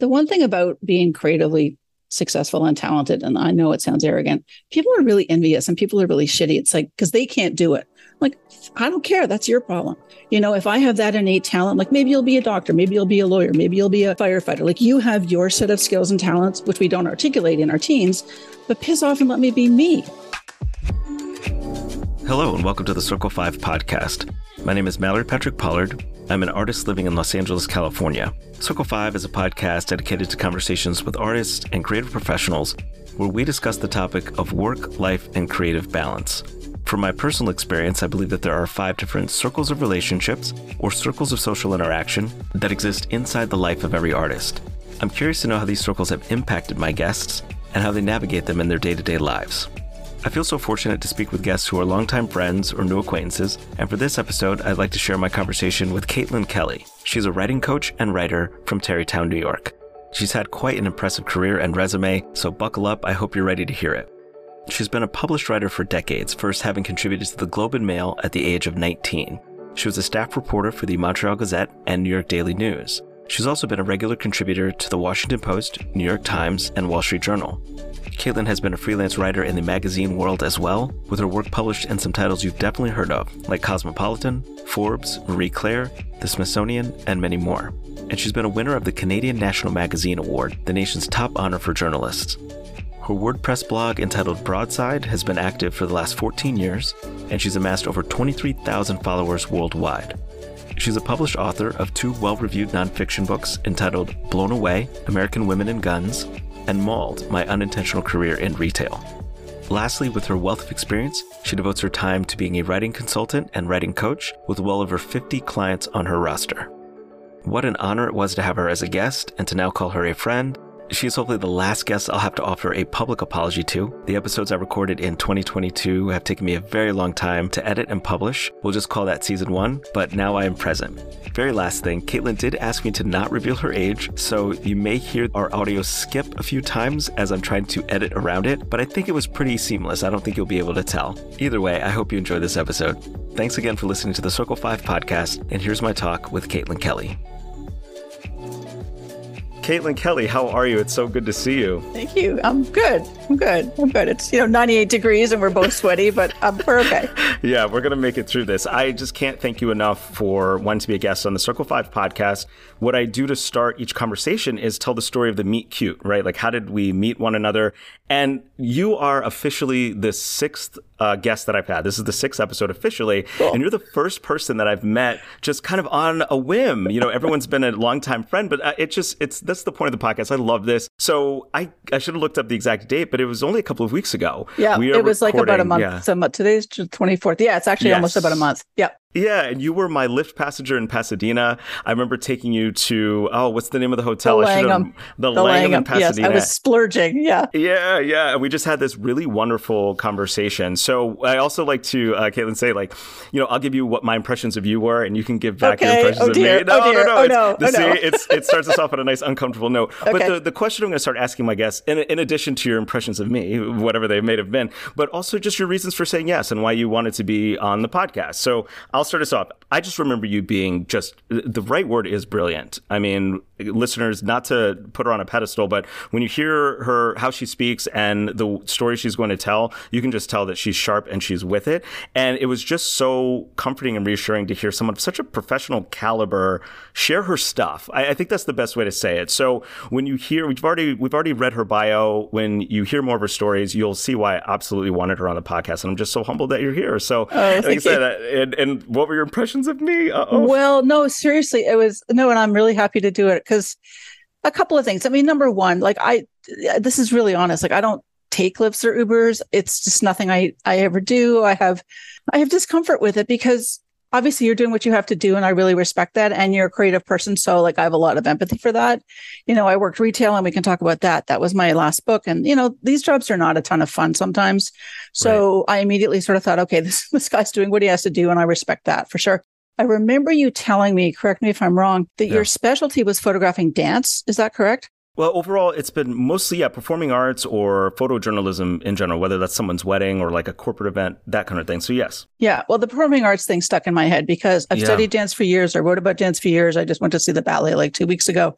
The one thing about being creatively successful and talented, and I know it sounds arrogant, people are really envious and people are really shitty. It's like, because they can't do it. Like, I don't care. That's your problem. You know, if I have that innate talent, like maybe you'll be a doctor, maybe you'll be a lawyer, maybe you'll be a firefighter. Like you have your set of skills and talents, which we don't articulate in our teens, but piss off and let me be me. Hello, and welcome to the Circle 5 podcast. My name is Mallory Patrick Pollard. I'm an artist living in Los Angeles, California. Circle 5 is a podcast dedicated to conversations with artists and creative professionals where we discuss the topic of work, life, and creative balance. From my personal experience, I believe that there are five different circles of relationships or circles of social interaction that exist inside the life of every artist. I'm curious to know how these circles have impacted my guests and how they navigate them in their day to day lives. I feel so fortunate to speak with guests who are longtime friends or new acquaintances, and for this episode, I'd like to share my conversation with Caitlin Kelly. She's a writing coach and writer from Tarrytown, New York. She's had quite an impressive career and resume, so buckle up, I hope you're ready to hear it. She's been a published writer for decades, first having contributed to the Globe and Mail at the age of 19. She was a staff reporter for the Montreal Gazette and New York Daily News. She's also been a regular contributor to the Washington Post, New York Times, and Wall Street Journal. Caitlin has been a freelance writer in the magazine world as well, with her work published in some titles you've definitely heard of, like Cosmopolitan, Forbes, Marie Claire, the Smithsonian, and many more. And she's been a winner of the Canadian National Magazine Award, the nation's top honor for journalists. Her WordPress blog entitled Broadside has been active for the last 14 years, and she's amassed over 23,000 followers worldwide. She's a published author of two well reviewed nonfiction books entitled Blown Away American Women and Guns and Malled My Unintentional Career in Retail. Lastly, with her wealth of experience, she devotes her time to being a writing consultant and writing coach with well over 50 clients on her roster. What an honor it was to have her as a guest and to now call her a friend she is hopefully the last guest I'll have to offer a public apology to. The episodes I recorded in 2022 have taken me a very long time to edit and publish. We'll just call that season one, but now I am present. Very last thing, Caitlin did ask me to not reveal her age, so you may hear our audio skip a few times as I'm trying to edit around it, but I think it was pretty seamless. I don't think you'll be able to tell. Either way, I hope you enjoy this episode. Thanks again for listening to the Circle 5 podcast, and here's my talk with Caitlin Kelly. Caitlin Kelly, how are you? It's so good to see you. Thank you. I'm good. I'm good. I'm good. It's you know 98 degrees and we're both sweaty, but um, we're okay. yeah, we're gonna make it through this. I just can't thank you enough for wanting to be a guest on the Circle Five podcast. What I do to start each conversation is tell the story of the meet cute, right? Like how did we meet one another? And you are officially the sixth uh, guest that I've had. This is the sixth episode officially, cool. and you're the first person that I've met just kind of on a whim. You know, everyone's been a longtime friend, but uh, it just it's that's the point of the podcast. I love this. So I I should have looked up the exact date, but it was only a couple of weeks ago. Yeah, it was like about a month. Yeah. So today's 24th. Yeah, it's actually yes. almost about a month. Yep. Yeah, and you were my Lyft passenger in Pasadena. I remember taking you to oh, what's the name of the hotel? The Langham. The, the Langham, in Pasadena. Yes, I was splurging. Yeah. Yeah, yeah. And we just had this really wonderful conversation. So I also like to, uh, Caitlin, say like, you know, I'll give you what my impressions of you were, and you can give back okay. your impressions oh, dear. of me. No, oh, dear. no, no. Oh, no. The, oh, see, it's it starts us off on a nice uncomfortable note. Okay. But the, the question I'm going to start asking my guests, in, in addition to your impressions of me, whatever they may have been, but also just your reasons for saying yes and why you wanted to be on the podcast. So I'll start us off. I just remember you being just the right word is brilliant. I mean, listeners, not to put her on a pedestal, but when you hear her, how she speaks and the story she's going to tell, you can just tell that she's sharp and she's with it. And it was just so comforting and reassuring to hear someone of such a professional caliber share her stuff. I, I think that's the best way to say it. So when you hear, we've already, we've already read her bio. When you hear more of her stories, you'll see why I absolutely wanted her on the podcast. And I'm just so humbled that you're here. So, oh, like I said, uh, and, and what were your impressions of me? Uh-oh. Well, no, seriously, it was no, and I'm really happy to do it because a couple of things. I mean, number one, like I, this is really honest. Like I don't take Lyfts or Ubers. It's just nothing I I ever do. I have I have discomfort with it because obviously you're doing what you have to do and I really respect that and you're a creative person so like I have a lot of empathy for that. You know, I worked retail and we can talk about that. That was my last book and you know, these jobs are not a ton of fun sometimes. So right. I immediately sort of thought okay, this this guy's doing what he has to do and I respect that for sure. I remember you telling me, correct me if I'm wrong, that yeah. your specialty was photographing dance. Is that correct? Well, overall, it's been mostly, yeah, performing arts or photojournalism in general, whether that's someone's wedding or like a corporate event, that kind of thing. So, yes. Yeah. Well, the performing arts thing stuck in my head because I've Yeah. studied dance for years. I wrote about dance for years. I just went to see the ballet like two weeks ago.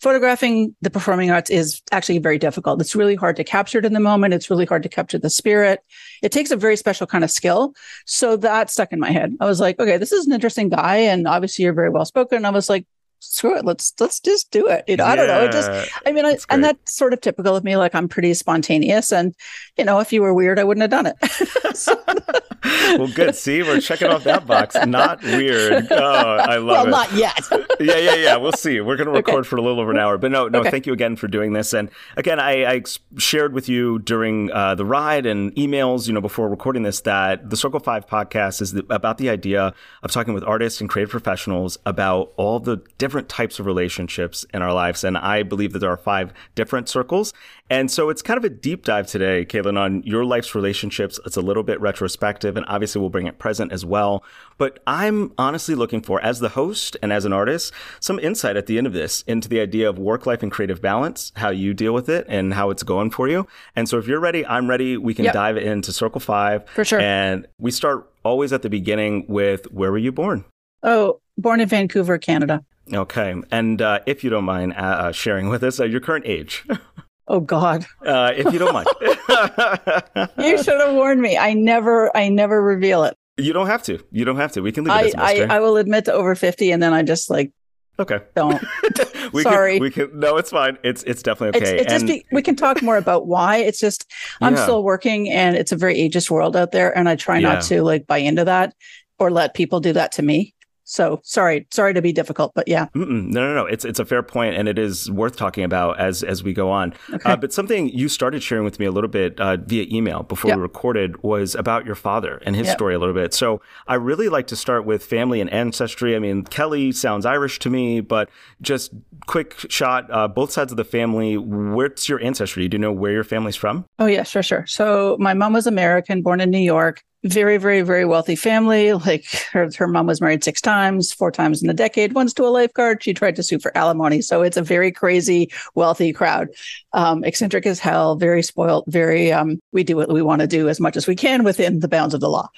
Photographing the performing arts is actually very difficult. It's really hard to capture it in the moment. It's really hard to capture the spirit. It takes a very special kind of skill. So that stuck in my head. I was like, okay, this is an interesting guy. And obviously you're very well spoken. I was like, screw it. Let's, let's just do it. You know, I don't know. It just, I mean, I, and that's sort of typical of me. Like I'm pretty spontaneous, and you know, if you were weird, I wouldn't have done it. So- well, good. See, we're checking off that box. Not weird. Oh, I love well, it. not yet. yeah, yeah, yeah. We'll see. We're going to Okay. record for a little over an hour, but no, no. Okay. Thank you again for doing this. And again, I, I shared with you during uh, the ride and emails, you know, before recording this, that the Circle Five podcast is the, about the idea of talking with artists and creative professionals about all the different types of relationships in our lives. And I believe that there are five different circles. And so it's kind of a deep dive today, Caitlin, on your life's relationships. It's a little bit retrospective, and obviously we'll bring it present as well. But I'm honestly looking for, as the host and as an artist, some insight at the end of this into the idea of work life and creative balance, how you deal with it, and how it's going for you. And so if you're ready, I'm ready. We can Yep. dive into Circle Five. For sure. And we start always at the beginning with where were you born? Oh, born in Vancouver, Canada. Okay. And uh, if you don't mind uh, uh, sharing with us uh, your current age, Oh God, uh, if you don't mind. you should have warned me. I never, I never reveal it. You don't have to. You don't have to. We can leave it I, as mystery. I, I will admit to over fifty, and then I just like okay. don't. we Sorry. Can, we can. No, it's fine. It's it's definitely okay. it's just And- be, we can talk more about why. It's just I'm Yeah. still working, and it's a very ageist world out there, and I try Yeah. not to like buy into that or let people do that to me. So sorry, sorry to be difficult, but yeah. Mm-mm. No, no, no. It's it's a fair point, and it is worth talking about as as we go on. Okay. Uh, but something you started sharing with me a little bit uh, via email before Yep. we recorded was about your father and his Yep. story a little bit. So I really like to start with family and ancestry. I mean, Kelly sounds Irish to me, but just quick shot, uh, both sides of the family. Where's your ancestry? Do you know where your family's from? Oh yeah, sure, sure. So my mom was American, born in New York. Very, very, very wealthy family. Like her, her mom was married six times, four times in a decade. Once to a lifeguard. She tried to sue for alimony. So it's a very crazy, wealthy crowd. Um, eccentric as hell. Very spoiled. Very. Um, we do what we want to do as much as we can within the bounds of the law.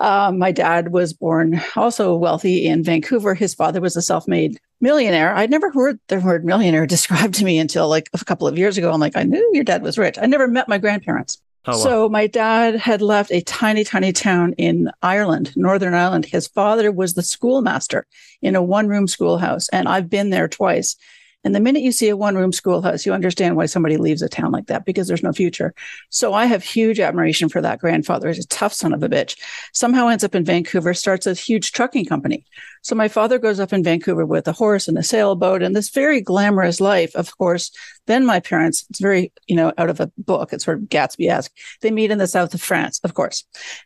Um, my dad was born also wealthy in Vancouver. His father was a self-made millionaire. I'd never heard the word millionaire described to me until like a couple of years ago. I'm like, I knew your dad was rich. I never met my grandparents. Oh. So my dad had left a tiny, tiny town in Ireland, Northern Ireland. His father was the schoolmaster in a one-room schoolhouse, and I've been there twice. And the minute you see a one-room schoolhouse, you understand why somebody leaves a town like that because there's no future. So I have huge admiration for that grandfather. He's a tough son of a bitch. Somehow ends up in Vancouver, starts a huge trucking company. So my father goes up in Vancouver with a horse and a sailboat and this very glamorous life. Of course, then my parents, it's very, you know, out of a book. It's sort of Gatsby-esque. They meet in the south of France, of course.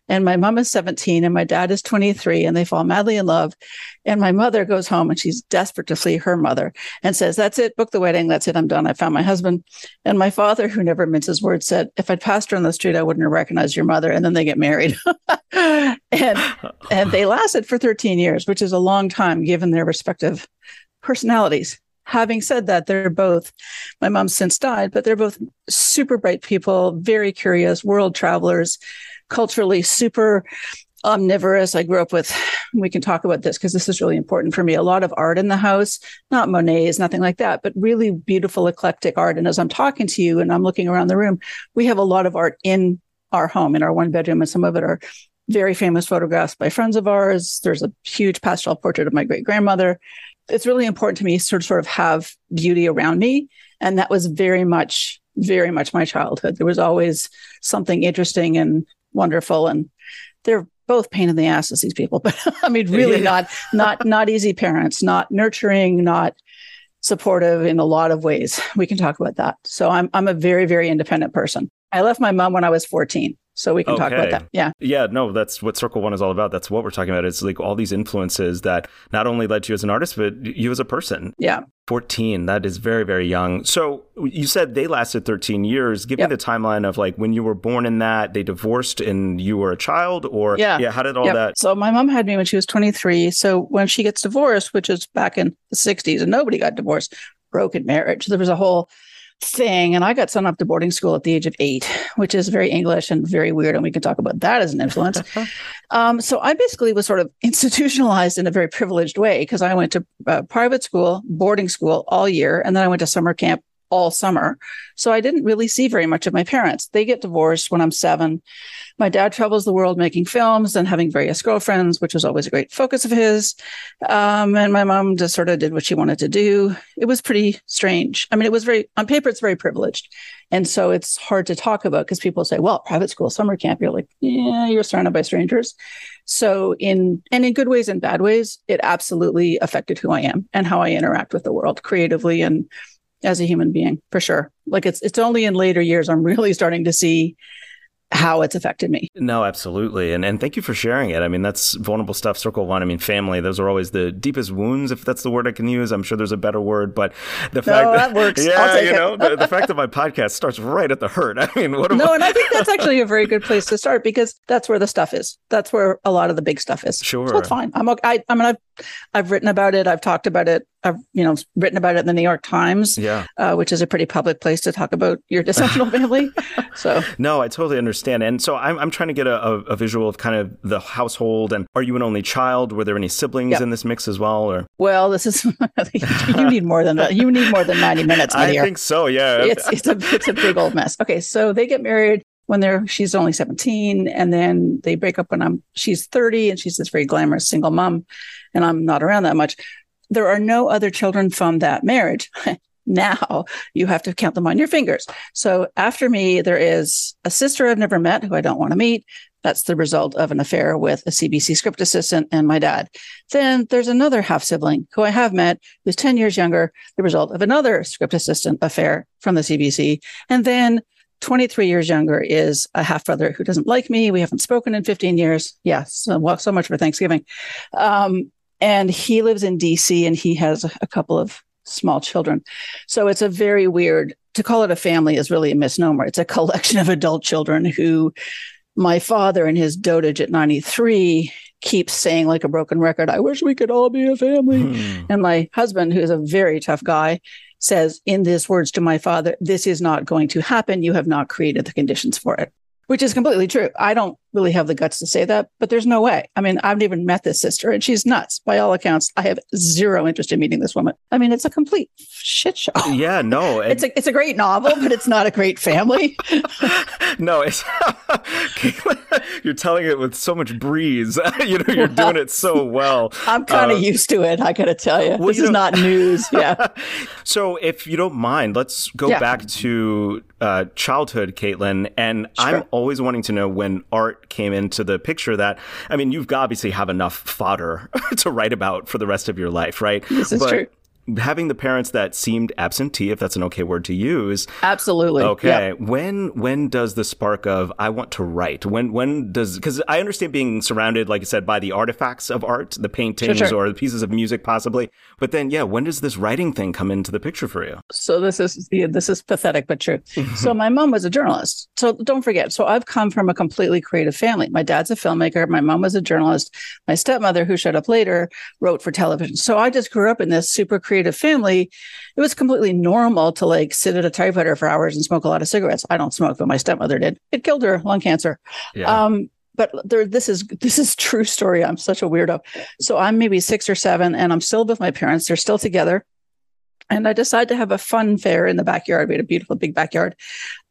And my mom is 17 and my dad is 23 and they fall madly in love. And my mother goes home and she's desperate to flee her mother and says, That's it, book the wedding. That's it. I'm done. I found my husband. And my father, who never minces words, said, If I'd passed her on the street, I wouldn't have recognized your mother. And then they get married. and and they lasted for 13 years, which is a long time given their respective personalities. Having said that, they're both, my mom's since died, but they're both super bright people, very curious, world travelers, culturally super omnivorous. I grew up with, we can talk about this because this is really important for me. A lot of art in the house, not Monet's, nothing like that, but really beautiful, eclectic art. And as I'm talking to you and I'm looking around the room, we have a lot of art in our home, in our one bedroom, and some of it are very famous photographs by friends of ours. There's a huge pastel portrait of my great grandmother. It's really important to me to sort of, have beauty around me. And that was very much, very much my childhood. There was always something interesting and wonderful. And they're both pain in the asses, these people. But I mean, really Yeah. not, not, not easy parents, not nurturing, not supportive in a lot of ways. We can talk about that. So I'm I'm a very, very independent person. I left my mom when I was 14. So we can talk about Okay. that. Yeah. Yeah, no, that's what Circle One is all about. That's what we're talking about. It's like all these influences that not only led you as an artist, but you as a person. Yeah. 14, that is very, very young. So you said they lasted 13 years. Give Yep. me the timeline of like when you were born in that, they divorced and you were a child, or Yeah. yeah, how did all Yep. that? So my mom had me when she was 23. So when she gets divorced, which is back in the 60s, and nobody got divorced, broken marriage. There was a whole thing. And I got sent off to boarding school at the age of eight, which is very English and very weird. And we can talk about that as an influence. um, so I basically was sort of institutionalized in a very privileged way because I went to uh, private school, boarding school all year. And then I went to summer camp all summer. So I didn't really see very much of my parents. They get divorced when I'm seven. My dad travels the world making films and having various girlfriends, which was always a great focus of his. Um, and my mom just sort of did what she wanted to do. It was pretty strange. I mean, it was very, on paper, it's very privileged. And so it's hard to talk about because people say, well, private school, summer camp, you're like, yeah, you're surrounded by strangers. So in, and in good ways and bad ways, it absolutely affected who I am and how I interact with the world creatively and as a human being for sure like it's it's only in later years i'm really starting to see how it's affected me. No, absolutely. And and thank you for sharing it. I mean, that's vulnerable stuff. Circle one. I mean, family, those are always the deepest wounds, if that's the word I can use. I'm sure there's a better word, but the fact that, that works. Yeah, you know, the, the, fact that my podcast starts right at the hurt. I mean, what No, I... and I think that's actually a very good place to start because that's where the stuff is. That's where a lot of the big stuff is. Sure. So it's fine. I'm okay. I, I mean, I've I've written about it. I've talked about it. I've you know written about it in the New York Times, yeah, uh, which is a pretty public place to talk about your dysfunctional family. So no, I totally understand, and so I'm I'm trying to get a, a, visual of kind of the household. And are you an only child? Were there any siblings yep. in this mix as well? Or well, this is you need more than that. You need more than 90 minutes. I think so. Yeah, it's it's a it's a big old mess. Okay, so they get married when they're she's only 17 and then they break up when I'm she's 30 and she's this very glamorous single mom and I'm not around that much. There are no other children from that marriage. now you have to count them on your fingers. So after me, there is a sister I've never met who I don't want to meet. That's the result of an affair with a CBC script assistant and my dad. Then there's another half sibling who I have met who's 10 years younger, the result of another script assistant affair from the CBC. And then 23 years younger is a half brother who doesn't like me. We haven't spoken in 15 years. Yes. So, well, so much for Thanksgiving. Um, and he lives in DC and he has a couple of small children. So it's a very weird to call it a family is really a misnomer. It's a collection of adult children who my father in his dotage at 93 keeps saying like a broken record, I wish we could all be a family. Hmm. And my husband, who's a very tough guy, says in these words to my father, this is not going to happen. You have not created the conditions for it which is completely true. I don't really have the guts to say that, but there's no way. I mean, I've even met this sister and she's nuts. By all accounts, I have zero interest in meeting this woman. I mean, it's a complete shit show. Yeah, no. it's a it's a great novel, but it's not a great family. no, it's you're telling it with so much breeze. you know, you're doing it so well. I'm kind of uh, used to it, I got to tell you. Well, this you is know, not news. Yeah. so, if you don't mind, let's go yeah. back to uh, childhood, Caitlin, and sure. I'm always wanting to know when art came into the picture. That I mean, you've obviously have enough fodder to write about for the rest of your life, right? This is but, true having the parents that seemed absentee, if that's an okay word to use. Absolutely. Okay. Yep. When when does the spark of I want to write? When when does because I understand being surrounded, like I said, by the artifacts of art, the paintings sure, sure. or the pieces of music, possibly. But then, yeah, when does this writing thing come into the picture for you? So this is yeah, this is pathetic but true. Mm-hmm. so my mom was a journalist. So don't forget. So I've come from a completely creative family. My dad's a filmmaker. My mom was a journalist. My stepmother, who showed up later, wrote for television. So I just grew up in this super creative family, it was completely normal to like sit at a typewriter for hours and smoke a lot of cigarettes. I don't smoke, but my stepmother did. It killed her, lung cancer. Yeah. Um, but there, this is this is true story. I'm such a weirdo. So I'm maybe six or seven, and I'm still with my parents. They're still together. And I decided to have a fun fair in the backyard. We had a beautiful big backyard.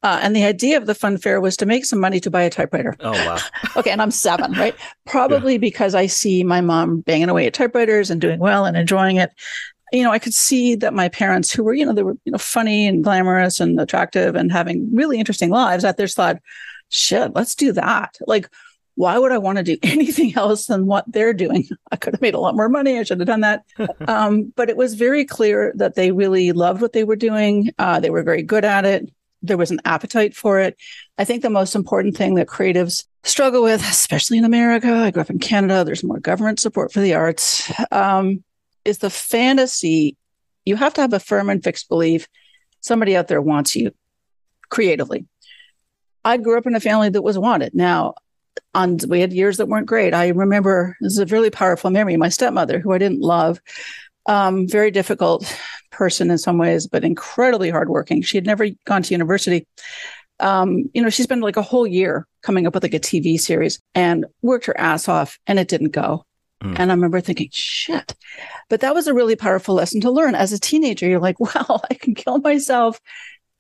Uh, and the idea of the fun fair was to make some money to buy a typewriter. Oh, wow. okay. And I'm seven, right? Probably yeah. because I see my mom banging away at typewriters and doing well and enjoying it you know, I could see that my parents, who were, you know, they were, you know, funny and glamorous and attractive and having really interesting lives, that there's thought, shit, let's do that. Like, why would I want to do anything else than what they're doing? I could have made a lot more money. I should have done that. um, but it was very clear that they really loved what they were doing. Uh, they were very good at it. There was an appetite for it. I think the most important thing that creatives struggle with, especially in America, I grew up in Canada, there's more government support for the arts. Um, is the fantasy you have to have a firm and fixed belief somebody out there wants you creatively. I grew up in a family that was wanted. Now, on we had years that weren't great. I remember this is a really powerful memory. My stepmother, who I didn't love, um, very difficult person in some ways, but incredibly hardworking. She had never gone to university. Um, you know, she spent like a whole year coming up with like a TV series and worked her ass off and it didn't go. Mm. And I remember thinking, shit. But that was a really powerful lesson to learn. As a teenager, you're like, well, I can kill myself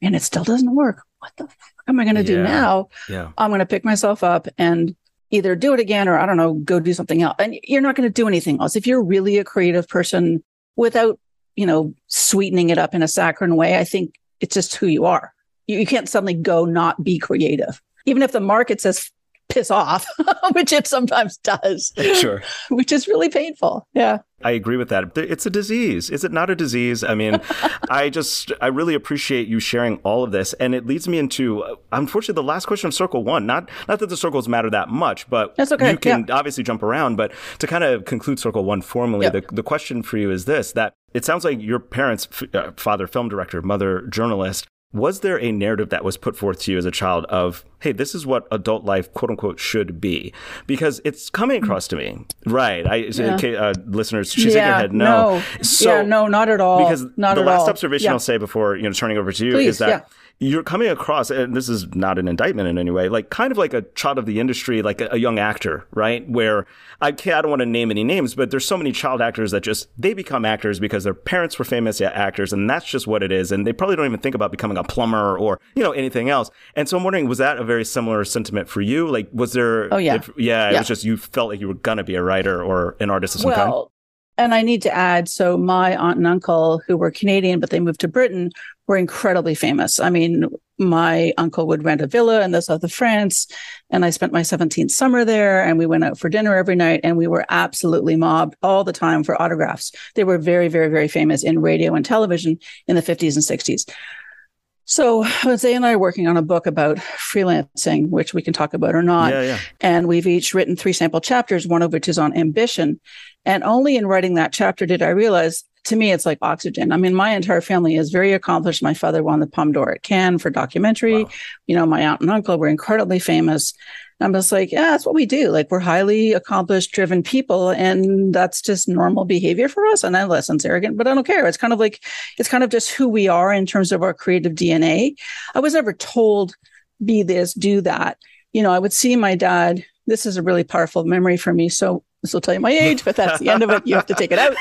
and it still doesn't work. What the fuck am I going to yeah. do now? Yeah. I'm going to pick myself up and either do it again or I don't know, go do something else. And you're not going to do anything else. If you're really a creative person without, you know, sweetening it up in a saccharine way, I think it's just who you are. You, you can't suddenly go not be creative. Even if the market says piss off, which it sometimes does. Sure. Which is really painful. Yeah. I agree with that. It's a disease. Is it not a disease? I mean, I just, I really appreciate you sharing all of this. And it leads me into, uh, unfortunately, the last question of Circle One. Not, not that the circles matter that much, but That's okay. you can yeah. obviously jump around. But to kind of conclude Circle One formally, the, the question for you is this that it sounds like your parents, uh, father film director, mother journalist, was there a narrative that was put forth to you as a child of, hey, this is what adult life, quote unquote, should be? Because it's coming across to me. Right. I, yeah. uh, listeners, she's yeah, your head, no. no. So, yeah, no, not at all. Because not the last all. observation yeah. I'll say before, you know, turning over to you Please, is that you're coming across, and this is not an indictment in any way, like kind of like a child of the industry, like a, a young actor, right? Where I can't, I don't want to name any names, but there's so many child actors that just, they become actors because their parents were famous actors and that's just what it is. And they probably don't even think about becoming a plumber or, you know, anything else. And so I'm wondering, was that a very similar sentiment for you? Like, was there, oh, yeah. If, yeah, yeah, it was just you felt like you were going to be a writer or an artist of some well, kind? And I need to add, so my aunt and uncle, who were Canadian, but they moved to Britain, were incredibly famous. I mean, my uncle would rent a villa in the south of France, and I spent my 17th summer there, and we went out for dinner every night, and we were absolutely mobbed all the time for autographs. They were very, very, very famous in radio and television in the 50s and 60s. So Jose and I are working on a book about freelancing, which we can talk about or not. Yeah, yeah. And we've each written three sample chapters, one of which is on ambition. And only in writing that chapter did I realize to me, it's like oxygen. I mean, my entire family is very accomplished. My father won the Palme d'Or at Cannes for documentary. Wow. You know, my aunt and uncle were incredibly famous. I'm just like, yeah, that's what we do. Like, we're highly accomplished, driven people, and that's just normal behavior for us. And I that sounds arrogant, but I don't care. It's kind of like, it's kind of just who we are in terms of our creative DNA. I was never told, be this, do that. You know, I would see my dad. This is a really powerful memory for me. So this will tell you my age, but that's the end of it. You have to take it out.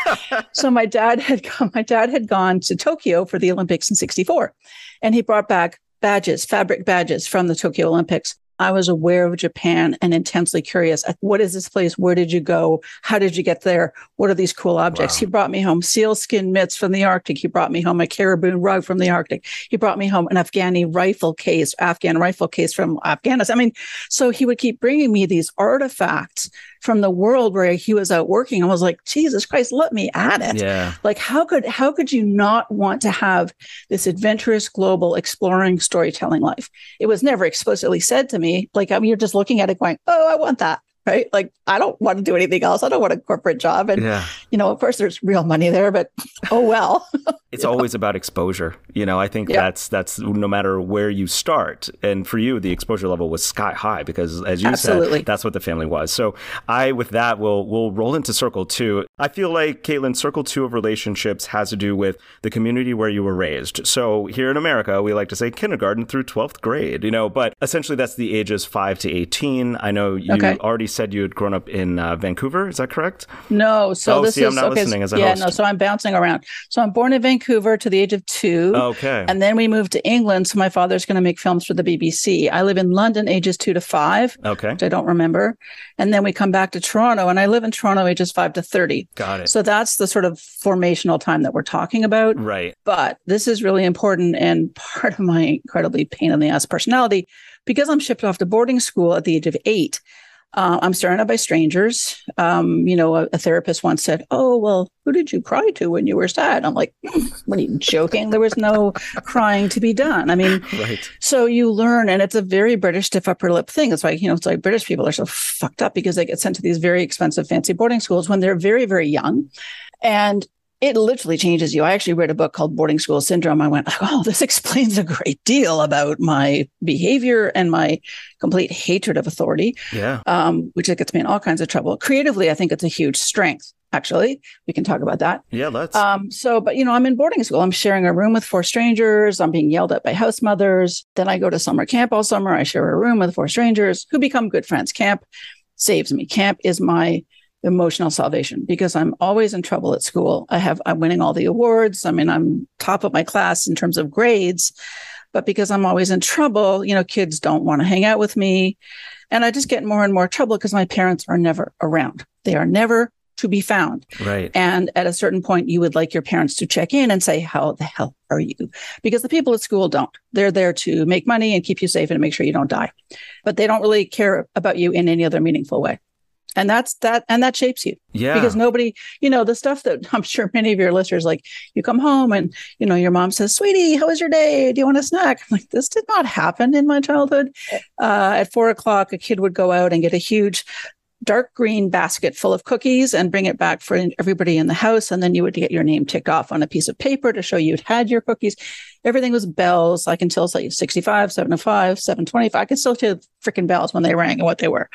So my dad had gone, my dad had gone to Tokyo for the Olympics in 64 and he brought back badges, fabric badges from the Tokyo Olympics. I was aware of Japan and intensely curious. What is this place? Where did you go? How did you get there? What are these cool objects? Wow. He brought me home sealskin mitts from the Arctic. He brought me home a caribou rug from the Arctic. He brought me home an Afghani rifle case, Afghan rifle case from Afghanistan. I mean, so he would keep bringing me these artifacts from the world where he was out working. I was like, Jesus Christ, let me at it. Yeah. Like how could how could you not want to have this adventurous, global, exploring storytelling life? It was never explicitly said to me. Like I mean, you're just looking at it going, Oh, I want that right? Like I don't want to do anything else. I don't want a corporate job. And yeah. you know, of course there's real money there, but oh well. it's always know? about exposure. You know, I think yeah. that's that's no matter where you start. And for you, the exposure level was sky high because as you Absolutely. said, that's what the family was. So I with that will will roll into circle two. I feel like Caitlin, circle two of relationships has to do with the community where you were raised. So here in America, we like to say kindergarten through twelfth grade, you know, but essentially that's the ages five to eighteen. I know you okay. already said you had grown up in uh, Vancouver. Is that correct? No. So oh, this see, is I'm not okay. listening as a yeah, host. no. So I'm bouncing around. So I'm born in Vancouver to the age of two. Okay. And then we moved to England. So my father's going to make films for the BBC. I live in London, ages two to five. Okay. Which I don't remember. And then we come back to Toronto, and I live in Toronto, ages five to thirty. Got it. So that's the sort of formational time that we're talking about. Right. But this is really important and part of my incredibly pain in the ass personality because I'm shipped off to boarding school at the age of eight. Uh, I'm surrounded by strangers. Um, you know, a, a, therapist once said, "Oh, well, who did you cry to when you were sad?" I'm like, "What are you joking? There was no crying to be done." I mean, right. so you learn, and it's a very British stiff upper lip thing. It's like you know, it's like British people are so fucked up because they get sent to these very expensive, fancy boarding schools when they're very, very young, and it literally changes you. I actually read a book called Boarding School Syndrome. I went, oh, this explains a great deal about my behavior and my complete hatred of authority. Yeah. Um, which gets me in all kinds of trouble. Creatively, I think it's a huge strength. actually. We can talk about that. Yeah, let's. Um, so, but you know, I'm in boarding school. I'm sharing a room with four strangers. I'm being yelled at by house mothers. Then I go to summer camp all summer. I share a room with four strangers who become good friends. Camp saves me. Camp is my emotional salvation because I'm always in trouble at school. I have I'm winning all the awards. I mean, I'm top of my class in terms of grades, but because I'm always in trouble, you know, kids don't want to hang out with me. And I just get more and more trouble because my parents are never around. They are never to be found. Right. And at a certain point, you would like your parents to check in and say, How the hell are you? Because the people at school don't. They're there to make money and keep you safe and make sure you don't die. But they don't really care about you in any other meaningful way and that's that and that shapes you. Yeah. Because nobody you know the stuff that i'm sure many of your listeners like you come home and you know your mom says sweetie how was your day? Do you want a snack? I'm like this did not happen in my childhood. Uh, at four o'clock a kid would go out and get a huge dark green basket full of cookies and bring it back for everybody in the house. And then you would get your name ticked off on a piece of paper to show you'd had your cookies. Everything was bells can still say 65 75 725 i can still hear the freaking bells when they rang and what they were.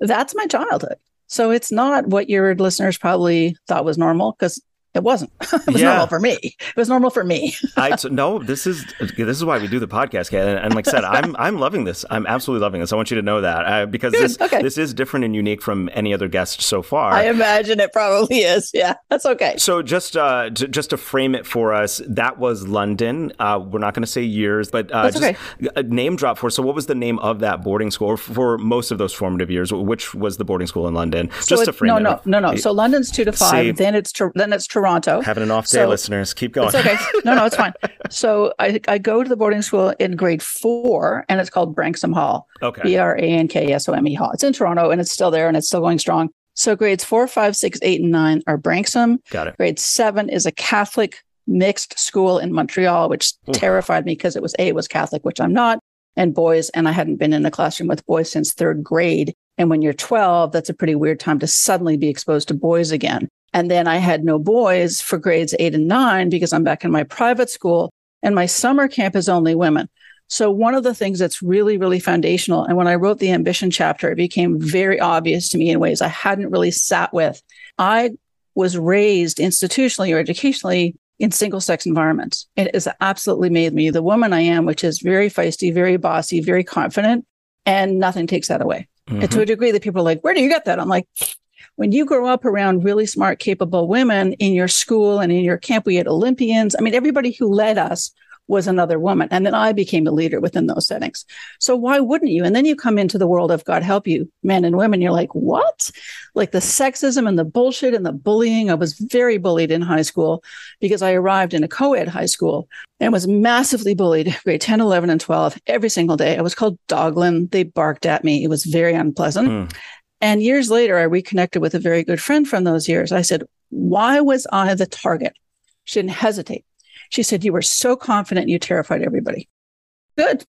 That's my childhood. So it's not what your listeners probably thought was normal because it wasn't. it was yeah. normal for me. It was normal for me. I no, this is this is why we do the podcast, Kat. And, and, like I said, I'm I'm loving this. I'm absolutely loving this. I want you to know that uh, because Good. this okay. this is different and unique from any other guest so far. I imagine it probably is. Yeah, that's okay. So just uh, to, just to frame it for us, that was London. Uh, we're not going to say years, but uh, just okay. a name drop for. So what was the name of that boarding school for most of those formative years? Which was the boarding school in London? So just to frame no, it. No, no, no, no. So London's two to five. Then it's to, then it's Toronto. Having an off day, listeners. Keep going. It's okay. No, no, it's fine. So I, I go to the boarding school in grade four, and it's called Branksome Hall. Okay. B R A N K S O M E Hall. It's in Toronto, and it's still there, and it's still going strong. So grades four, five, six, eight, and nine are Branksome. Got it. Grade seven is a Catholic mixed school in Montreal, which Oof. terrified me because it was A was Catholic, which I'm not, and boys, and I hadn't been in a classroom with boys since third grade. And when you're 12, that's a pretty weird time to suddenly be exposed to boys again. And then I had no boys for grades eight and nine because I'm back in my private school and my summer camp is only women. So one of the things that's really, really foundational, and when I wrote the ambition chapter, it became very obvious to me in ways I hadn't really sat with. I was raised institutionally or educationally in single sex environments. It has absolutely made me the woman I am, which is very feisty, very bossy, very confident, and nothing takes that away. Mm-hmm. And to a degree that people are like, where do you get that? I'm like, when you grow up around really smart, capable women in your school and in your camp, we had Olympians. I mean, everybody who led us was another woman. And then I became a leader within those settings. So why wouldn't you? And then you come into the world of God help you, men and women. You're like, what? Like the sexism and the bullshit and the bullying. I was very bullied in high school because I arrived in a co ed high school and was massively bullied grade 10, 11, and 12 every single day. I was called Doglin. They barked at me. It was very unpleasant. Mm. And years later, I reconnected with a very good friend from those years. I said, Why was I the target? She didn't hesitate. She said, You were so confident you terrified everybody. Good.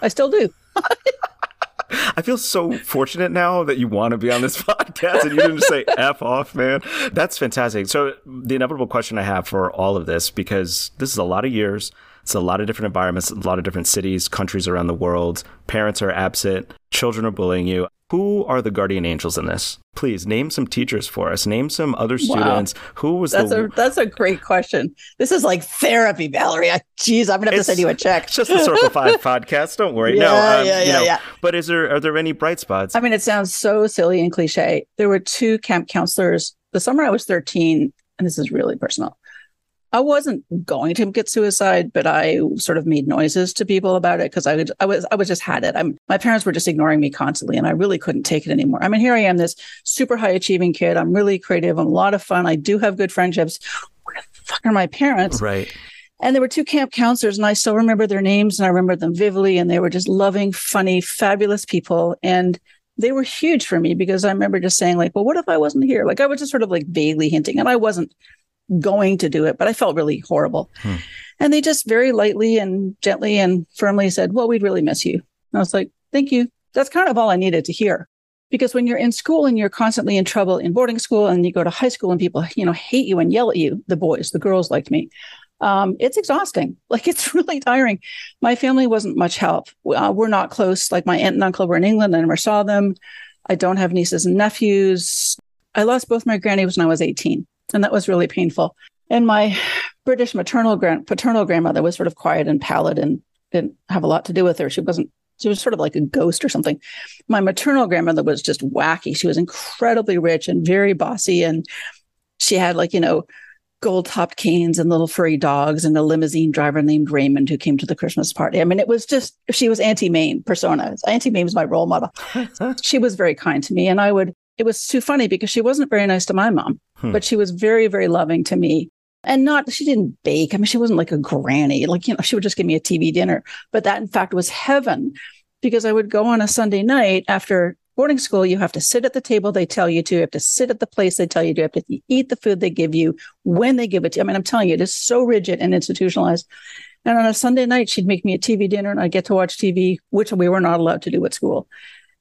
I still do. I feel so fortunate now that you want to be on this podcast and you didn't just say F off, man. That's fantastic. So, the inevitable question I have for all of this, because this is a lot of years, it's a lot of different environments, a lot of different cities, countries around the world. Parents are absent, children are bullying you. Who are the guardian angels in this? Please name some teachers for us. Name some other students. Wow. Who was that's the? A, that's a great question. This is like therapy, Valerie. Jeez, I'm gonna have it's, to send you a check. It's just the Circle Five podcast. Don't worry. Yeah, no, um, yeah, yeah, you know, yeah. But is there are there any bright spots? I mean, it sounds so silly and cliche. There were two camp counselors the summer I was 13, and this is really personal. I wasn't going to get suicide, but I sort of made noises to people about it because I, would, I was I was just had it. I'm my parents were just ignoring me constantly, and I really couldn't take it anymore. I mean, here I am, this super high achieving kid. I'm really creative. I'm a lot of fun. I do have good friendships. Where the fuck are my parents? Right. And there were two camp counselors, and I still remember their names, and I remember them vividly. And they were just loving, funny, fabulous people. And they were huge for me because I remember just saying, like, well, what if I wasn't here? Like I was just sort of like vaguely hinting, and I wasn't going to do it, but I felt really horrible. Hmm. And they just very lightly and gently and firmly said, Well, we'd really miss you. And I was like, Thank you. That's kind of all I needed to hear. Because when you're in school and you're constantly in trouble in boarding school and you go to high school and people, you know, hate you and yell at you, the boys, the girls liked me. Um, it's exhausting. Like it's really tiring. My family wasn't much help. Uh, we're not close. Like my aunt and uncle were in England. I never saw them. I don't have nieces and nephews I lost both my grannies when I was 18, and that was really painful. And my British maternal grand paternal grandmother was sort of quiet and pallid and didn't have a lot to do with her. She wasn't she was sort of like a ghost or something. My maternal grandmother was just wacky. She was incredibly rich and very bossy. And she had like, you know, gold topped canes and little furry dogs and a limousine driver named Raymond who came to the Christmas party. I mean, it was just, she was Auntie Mame persona. Auntie Mame was my role model. she was very kind to me. And I would, it was too funny because she wasn't very nice to my mom, hmm. but she was very, very loving to me. And not she didn't bake. I mean she wasn't like a granny. Like you know she would just give me a tv dinner. But that in fact was heaven because i would go on a sunday night after boarding school you have to sit at the table they tell you to you have to sit at the place they tell you to you have to eat the food they give you when they give it to you. I mean i'm telling you it is so rigid and institutionalized. And on a sunday night she'd make me a tv dinner and i'd get to watch tv which we were not allowed to do at school.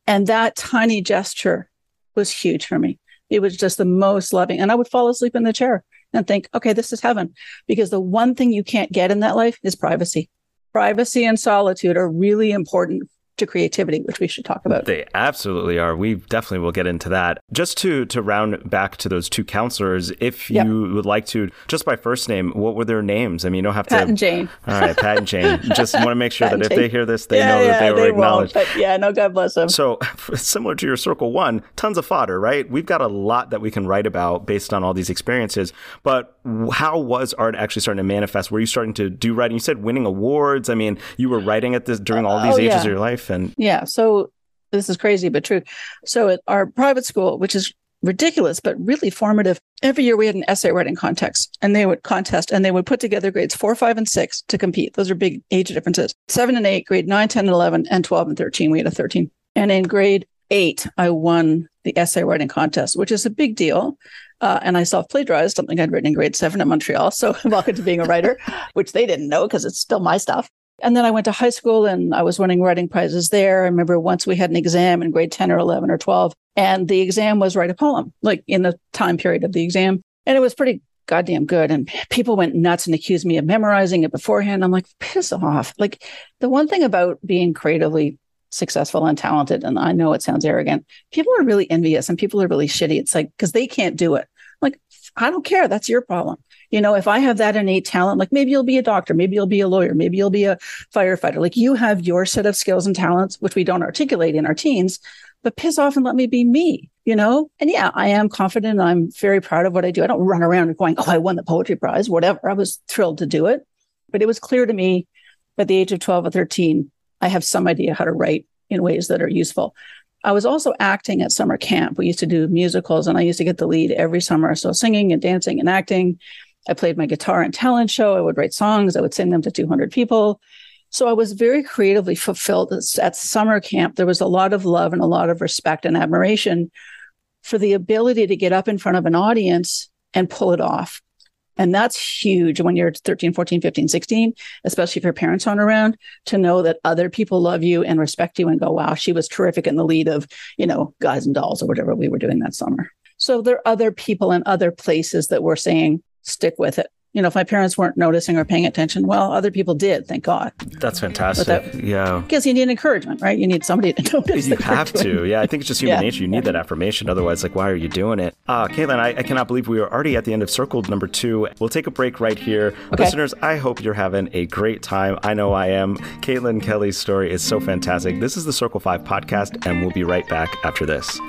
And that tiny gesture was huge for me it was just the most loving and i would fall asleep in the chair and think, okay, this is heaven. Because the one thing you can't get in that life is privacy. Privacy and solitude are really important to creativity, which we should talk about. They absolutely are. We definitely will get into that. Just to to round back to those two counselors, if yep. you would like to, just by first name, what were their names? I mean, you don't have Pat to. and Jane. All right, Pat and Jane. just want to make sure that if Jane. they hear this, they yeah, know yeah, that they were they acknowledged. But yeah, no, God bless them. So similar to your circle one, tons of fodder, right? We've got a lot that we can write about based on all these experiences. But how was art actually starting to manifest? Were you starting to do writing? You said winning awards. I mean, you were writing at this during all these oh, ages yeah. of your life, and yeah. So this is crazy but true. So at our private school, which is ridiculous but really formative, every year we had an essay writing contest, and they would contest, and they would put together grades four, five, and six to compete. Those are big age differences. Seven and eight, grade nine, 10, and 11, and 12 and 13. We had a 13. And in grade eight, I won the essay writing contest, which is a big deal. Uh, and I self plagiarized something I'd written in grade seven at Montreal. So welcome to being a writer, which they didn't know because it's still my stuff. And then I went to high school and I was winning writing prizes there. I remember once we had an exam in grade 10 or 11 or 12, and the exam was write a poem, like in the time period of the exam. And it was pretty goddamn good. And people went nuts and accused me of memorizing it beforehand. I'm like, piss off. Like the one thing about being creatively successful and talented, and I know it sounds arrogant, people are really envious and people are really shitty. It's like, because they can't do it. Like, I don't care. That's your problem. You know, if I have that innate talent, like maybe you'll be a doctor, maybe you'll be a lawyer, maybe you'll be a firefighter. Like you have your set of skills and talents, which we don't articulate in our teens, but piss off and let me be me, you know? And yeah, I am confident. I'm very proud of what I do. I don't run around going, oh, I won the poetry prize, whatever. I was thrilled to do it. But it was clear to me at the age of 12 or 13, I have some idea how to write in ways that are useful. I was also acting at summer camp. We used to do musicals and I used to get the lead every summer. So singing and dancing and acting. I played my guitar and talent show. I would write songs. I would sing them to 200 people. So I was very creatively fulfilled at summer camp. There was a lot of love and a lot of respect and admiration for the ability to get up in front of an audience and pull it off. And that's huge when you're 13, 14, 15, 16, especially if your parents aren't around, to know that other people love you and respect you and go, wow, she was terrific in the lead of, you know, Guys and Dolls or whatever we were doing that summer. So there are other people and other places that were saying, stick with it you know, if my parents weren't noticing or paying attention, well, other people did, thank God. That's fantastic. That, yeah. Because you need encouragement, right? You need somebody to notice. You have to. Yeah. I think it's just human yeah. nature. You need that affirmation. Otherwise, like, why are you doing it? Uh, Caitlin, I, I, cannot believe we are already at the end of circle number two. We'll take a break right here. Okay. Listeners, I hope you're having a great time. I know I am. Caitlin Kelly's story is so fantastic. This is the Circle 5 podcast, and we'll be right back after this.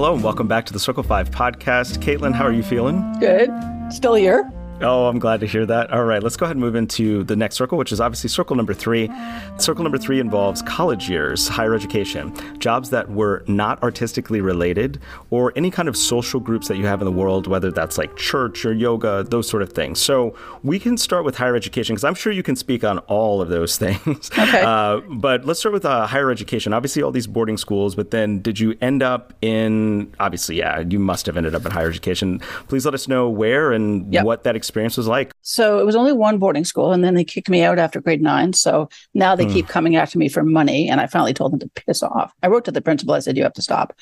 Hello and welcome back to the Circle 5 podcast. Caitlin, how are you feeling? Good. Still here. Oh, I'm glad to hear that. All right, let's go ahead and move into the next circle, which is obviously circle number three. Circle number three involves college years, higher education, jobs that were not artistically related, or any kind of social groups that you have in the world, whether that's like church or yoga, those sort of things. So we can start with higher education because I'm sure you can speak on all of those things. Okay. Uh, but let's start with uh, higher education. Obviously, all these boarding schools, but then did you end up in, obviously, yeah, you must have ended up in higher education. Please let us know where and yep. what that experience experience was like. So it was only one boarding school, and then they kicked me out after grade nine. So now they mm. keep coming after me for money, and I finally told them to piss off. I wrote to the principal. I said, "You have to stop."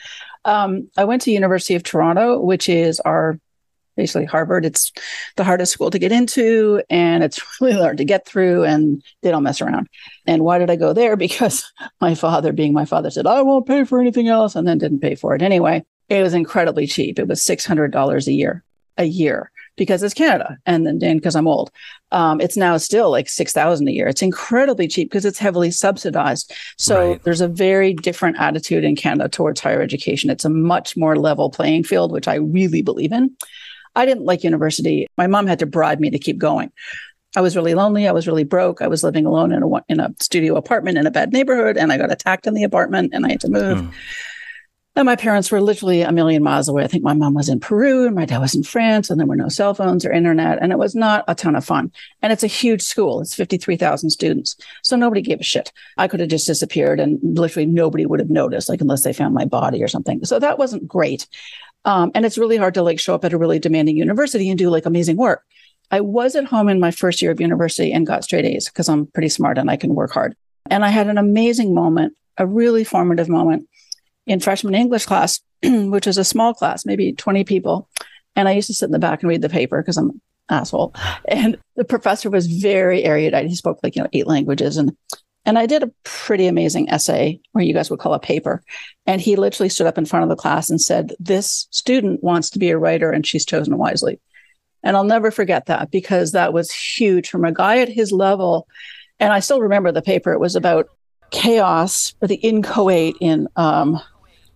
Um, I went to University of Toronto, which is our basically Harvard. It's the hardest school to get into and it's really hard to get through and they don't mess around. And why did I go there? Because my father, being my father, said, I won't pay for anything else and then didn't pay for it anyway. It was incredibly cheap. It was $600 a year, a year because it's Canada. And then because I'm old, um, it's now still like 6000 a year. It's incredibly cheap because it's heavily subsidized. So right. there's a very different attitude in Canada towards higher education. It's a much more level playing field, which I really believe in. I didn't like university. My mom had to bribe me to keep going. I was really lonely. I was really broke. I was living alone in a in a studio apartment in a bad neighborhood, and I got attacked in the apartment, and I had to move. Mm. And my parents were literally a million miles away. I think my mom was in Peru and my dad was in France, and there were no cell phones or internet, and it was not a ton of fun. And it's a huge school; it's fifty three thousand students, so nobody gave a shit. I could have just disappeared, and literally nobody would have noticed, like unless they found my body or something. So that wasn't great. Um, and it's really hard to like show up at a really demanding university and do like amazing work. I was at home in my first year of university and got straight A's because I'm pretty smart and I can work hard. And I had an amazing moment, a really formative moment in freshman English class, which is a small class, maybe 20 people. And I used to sit in the back and read the paper because I'm an asshole. And the professor was very erudite. He spoke like, you know, eight languages. And and I did a pretty amazing essay, or you guys would call a paper. And he literally stood up in front of the class and said, This student wants to be a writer and she's chosen wisely. And I'll never forget that because that was huge from a guy at his level. And I still remember the paper. It was about chaos or the inchoate in um,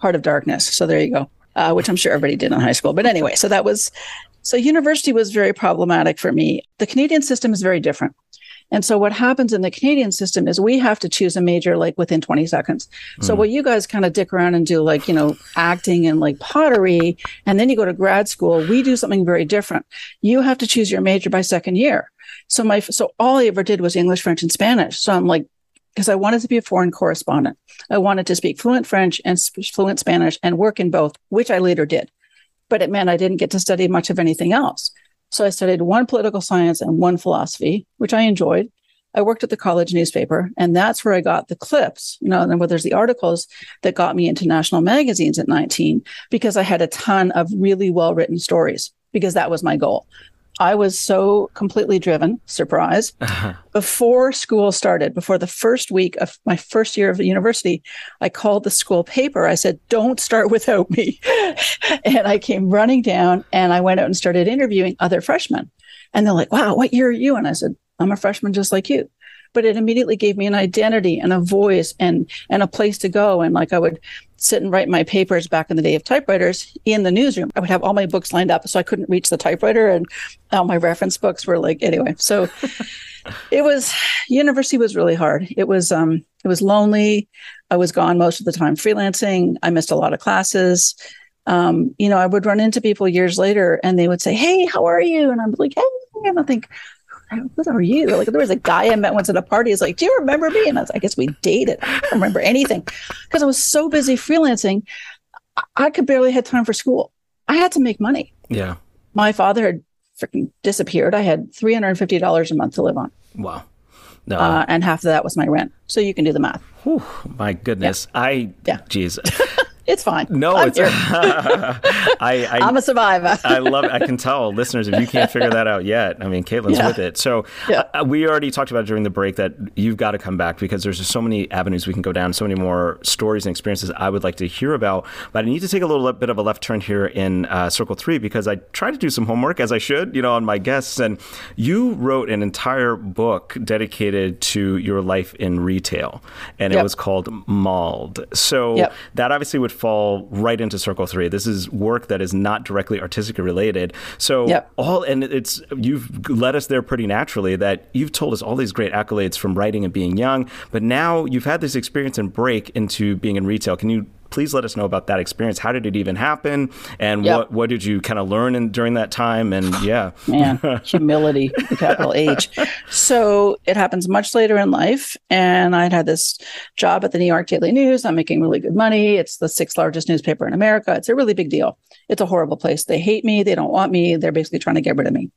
Heart of Darkness. So there you go, uh, which I'm sure everybody did in high school. But anyway, so that was so university was very problematic for me. The Canadian system is very different. And so what happens in the Canadian system is we have to choose a major like within 20 seconds. Mm. So hmm. what you guys kind of dick around and do like, you know, acting and like pottery, and then you go to grad school, we do something very different. You have to choose your major by second year. So my, so all I ever did was English, French, and Spanish. So I'm like, because I wanted to be a foreign correspondent. I wanted to speak fluent French and fluent Spanish and work in both, which I later did. But it meant I didn't get to study much of anything else. So I studied one political science and one philosophy, which I enjoyed. I worked at the college newspaper, and that's where I got the clips, you know, and where there's the articles that got me into national magazines at 19 because I had a ton of really well written stories because that was my goal. I was so completely driven, surprise. Uh-huh. Before school started, before the first week of my first year of the university, I called the school paper. I said, Don't start without me. and I came running down and I went out and started interviewing other freshmen. And they're like, Wow, what year are you? And I said, I'm a freshman just like you but it immediately gave me an identity and a voice and and a place to go and like i would sit and write my papers back in the day of typewriters in the newsroom. I would have all my books lined up so I couldn't reach the typewriter and all my reference books were like anyway. So it was university was really hard. It was um it was lonely. I was gone most of the time freelancing. I missed a lot of classes. Um, you know, I would run into people years later and they would say, Hey, how are you? And I'm like, Hey, and I think, who are you? Like there was a guy I met once at a party. He's like, do you remember me? And I was, I guess we dated. I don't remember anything because I was so busy freelancing. I could barely had time for school. I had to make money. Yeah. My father had freaking disappeared. I had three hundred and fifty dollars a month to live on. Wow. No. Uh, and half of that was my rent. So you can do the math. Whew, my goodness. Yeah. I, yeah. geez. It's fine. No, I'm it's. I, I, am a survivor. I love it. I can tell listeners if you can't figure that out yet. I mean, Caitlin's yeah. with it. So yeah. uh, we already talked about during the break that you've got to come back because there's just so many avenues we can go down, so many more stories and experiences I would like to hear about. But I need to take a little bit of a left turn here in uh, Circle Three because I tried to do some homework as I should, you know, on my guests. And you wrote an entire book dedicated to your life in retail, and yep. it was called Malled. So yep. that obviously would fall right into circle three. This is work that is not directly artistically related. So yep. all and it's you've led us there pretty naturally that you've told us all these great accolades from writing and being young, but now you've had this experience and break into being in retail. Can you please let us know about that experience. How did it even happen? And yep. what, what did you kind of learn in, during that time? And yeah. Man, humility, capital H. So it happens much later in life. And I'd had this job at the New York Daily News. I'm making really good money. It's the sixth largest newspaper in America. It's a really big deal. It's a horrible place. They hate me. They don't want me. They're basically trying to get rid of me.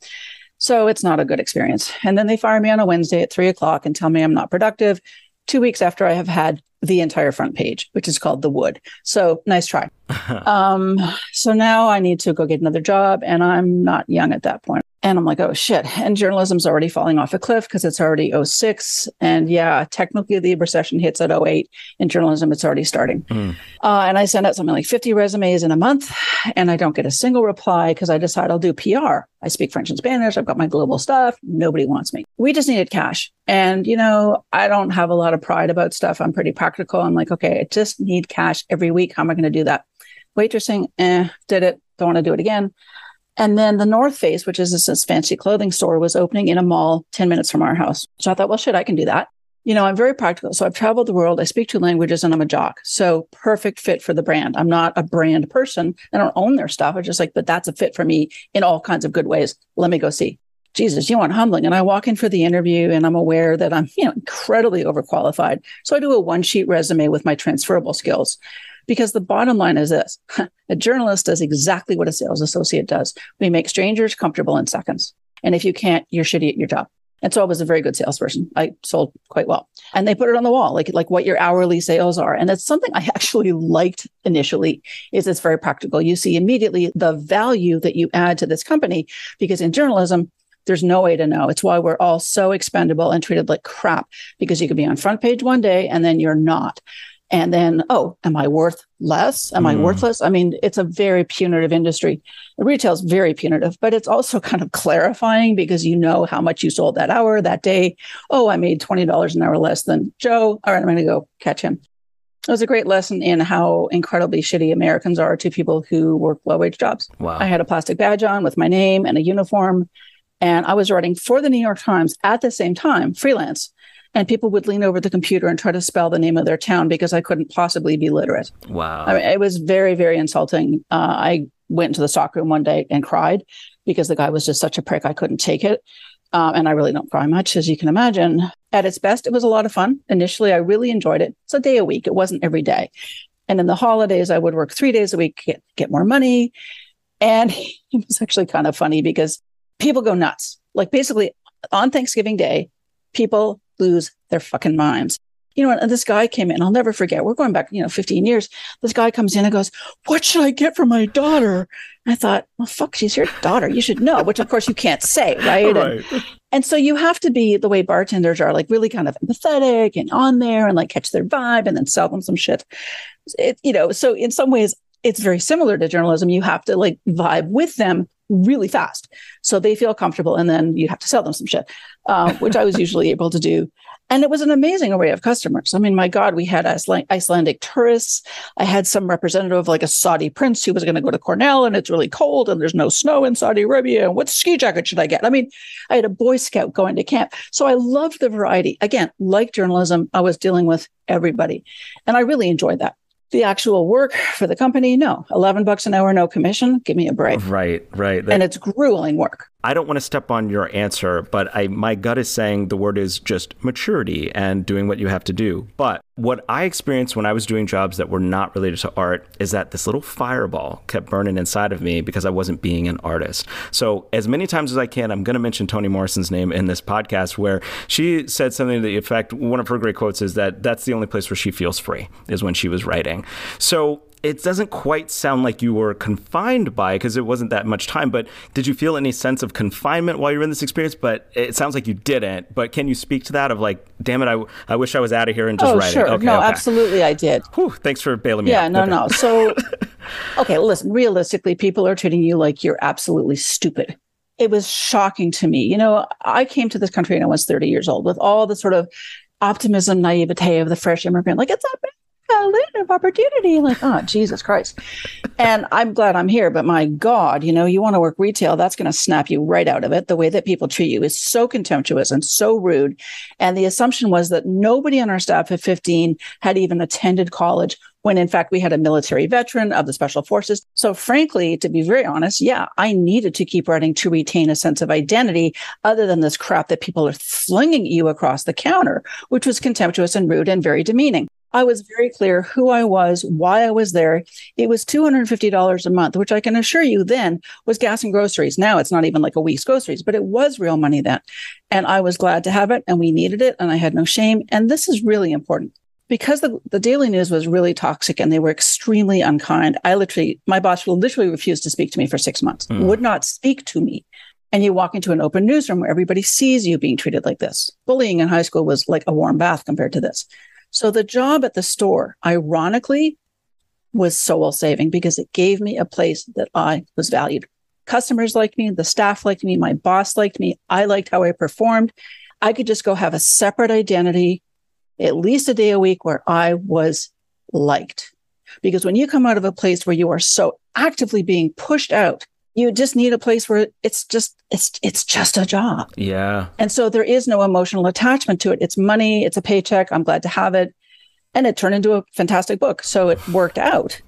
So it's not a good experience. And then they fire me on a Wednesday at three o'clock and tell me I'm not productive two weeks after I have had the entire front page, which is called The Wood. So nice try. um, so now I need to go get another job, and I'm not young at that point. And I'm like, oh shit. And journalism's already falling off a cliff because it's already 06. And yeah, technically the recession hits at 08. In journalism, it's already starting. Mm. Uh, and I send out something like 50 resumes in a month, and I don't get a single reply because I decide I'll do PR. I speak French and Spanish. I've got my global stuff. Nobody wants me. We just needed cash. And, you know, I don't have a lot of pride about stuff. I'm pretty practical. I'm like, okay, I just need cash every week. How am I going to do that? Waitressing, eh, did it. Don't want to do it again. And then the North Face, which is this fancy clothing store, was opening in a mall 10 minutes from our house. So I thought, well, shit, I can do that. You know, I'm very practical. So I've traveled the world. I speak two languages and I'm a jock. So perfect fit for the brand. I'm not a brand person. I don't own their stuff. I just like, but that's a fit for me in all kinds of good ways. Let me go see. Jesus, you want humbling. And I walk in for the interview and I'm aware that I'm, you know, incredibly overqualified. So I do a one sheet resume with my transferable skills. Because the bottom line is this a journalist does exactly what a sales associate does. We make strangers comfortable in seconds. And if you can't, you're shitty at your job. And so I was a very good salesperson. I sold quite well. And they put it on the wall, like, like what your hourly sales are. And it's something I actually liked initially is it's very practical. You see immediately the value that you add to this company because in journalism, there's no way to know. It's why we're all so expendable and treated like crap because you could be on front page one day and then you're not and then oh am i worth less am mm. i worthless i mean it's a very punitive industry retail is very punitive but it's also kind of clarifying because you know how much you sold that hour that day oh i made $20 an hour less than joe all right i'm going to go catch him it was a great lesson in how incredibly shitty Americans are to people who work low wage jobs. Wow. I had a plastic badge on with my name and a uniform, and I was writing for the New York Times at the same time, freelance and people would lean over the computer and try to spell the name of their town because I couldn't possibly be literate. Wow. I mean, it was very, very insulting. Uh, I went into the stockroom one day and cried because the guy was just such a prick. I couldn't take it. Um, and I really don't cry much, as you can imagine. At its best, it was a lot of fun. Initially, I really enjoyed it. It's a day a week, it wasn't every day. And in the holidays, I would work three days a week, get, get more money. And it was actually kind of funny because people go nuts. Like basically on Thanksgiving Day, people lose their fucking minds. You know, and this guy came in, I'll never forget. We're going back, you know, 15 years. This guy comes in and goes, What should I get for my daughter? And I thought, Well, fuck, she's your daughter. You should know, which of course you can't say, right? right. And, and so you have to be the way bartenders are, like really kind of empathetic and on there and like catch their vibe and then sell them some shit. It, you know, so in some ways, it's very similar to journalism. You have to like vibe with them really fast. So they feel comfortable and then you have to sell them some shit, uh, which I was usually able to do. And it was an amazing array of customers. I mean, my God, we had Icelandic tourists. I had some representative of like a Saudi prince who was going to go to Cornell and it's really cold and there's no snow in Saudi Arabia. And what ski jacket should I get? I mean, I had a Boy Scout going to camp. So I loved the variety. Again, like journalism, I was dealing with everybody. And I really enjoyed that the actual work for the company? No. 11 bucks an hour no commission? Give me a break. Right right. That, and it's grueling work I don't want to step on your answer, but I my gut is saying the word is just maturity and doing what you have to do. But what I experienced when I was doing jobs that were not related to art is that this little fireball kept burning inside of me because I wasn't being an artist. So, as many times as I can, I'm going to mention Toni Morrison's name in this podcast where she said something to the effect one of her great quotes is that that's the only place where she feels free is when she was writing. So, it doesn't quite sound like you were confined by because it wasn't that much time. But did you feel any sense of confinement while you were in this experience? But it sounds like you didn't. But can you speak to that? Of like, damn it, I, I wish I was out of here and just oh, writing. Sure. Okay, no, okay. absolutely, I did. Whew, thanks for bailing me yeah, out. no, okay. no. So, okay, listen. Realistically, people are treating you like you're absolutely stupid. It was shocking to me. You know, I came to this country when I was 30 years old with all the sort of optimism, naivete of the fresh immigrant. Like, it's not bad a land of opportunity. Like, oh, Jesus Christ. And I'm glad I'm here, but my God, you know, you want to work retail, that's going to snap you right out of it. The way that people treat you is so contemptuous and so rude. And the assumption was that nobody on our staff at 15 had even attended college when in fact we had a military veteran of the special forces. So frankly, to be very honest, yeah, I needed to keep writing to retain a sense of identity other than this crap that people are flinging you across the counter, which was contemptuous and rude and very demeaning. I was very clear who I was, why I was there. It was $250 a month, which I can assure you then was gas and groceries. Now it's not even like a week's groceries, but it was real money then. And I was glad to have it and we needed it and I had no shame. And this is really important because the, the daily news was really toxic and they were extremely unkind. I literally, my boss will literally refused to speak to me for six months, mm. would not speak to me. And you walk into an open newsroom where everybody sees you being treated like this. Bullying in high school was like a warm bath compared to this. So the job at the store, ironically, was soul saving because it gave me a place that I was valued. Customers liked me, the staff liked me, my boss liked me, I liked how I performed. I could just go have a separate identity at least a day a week where I was liked. Because when you come out of a place where you are so actively being pushed out, you just need a place where it's just it's it's just a job. Yeah. And so there is no emotional attachment to it. It's money, it's a paycheck. I'm glad to have it. And it turned into a fantastic book. So it worked out.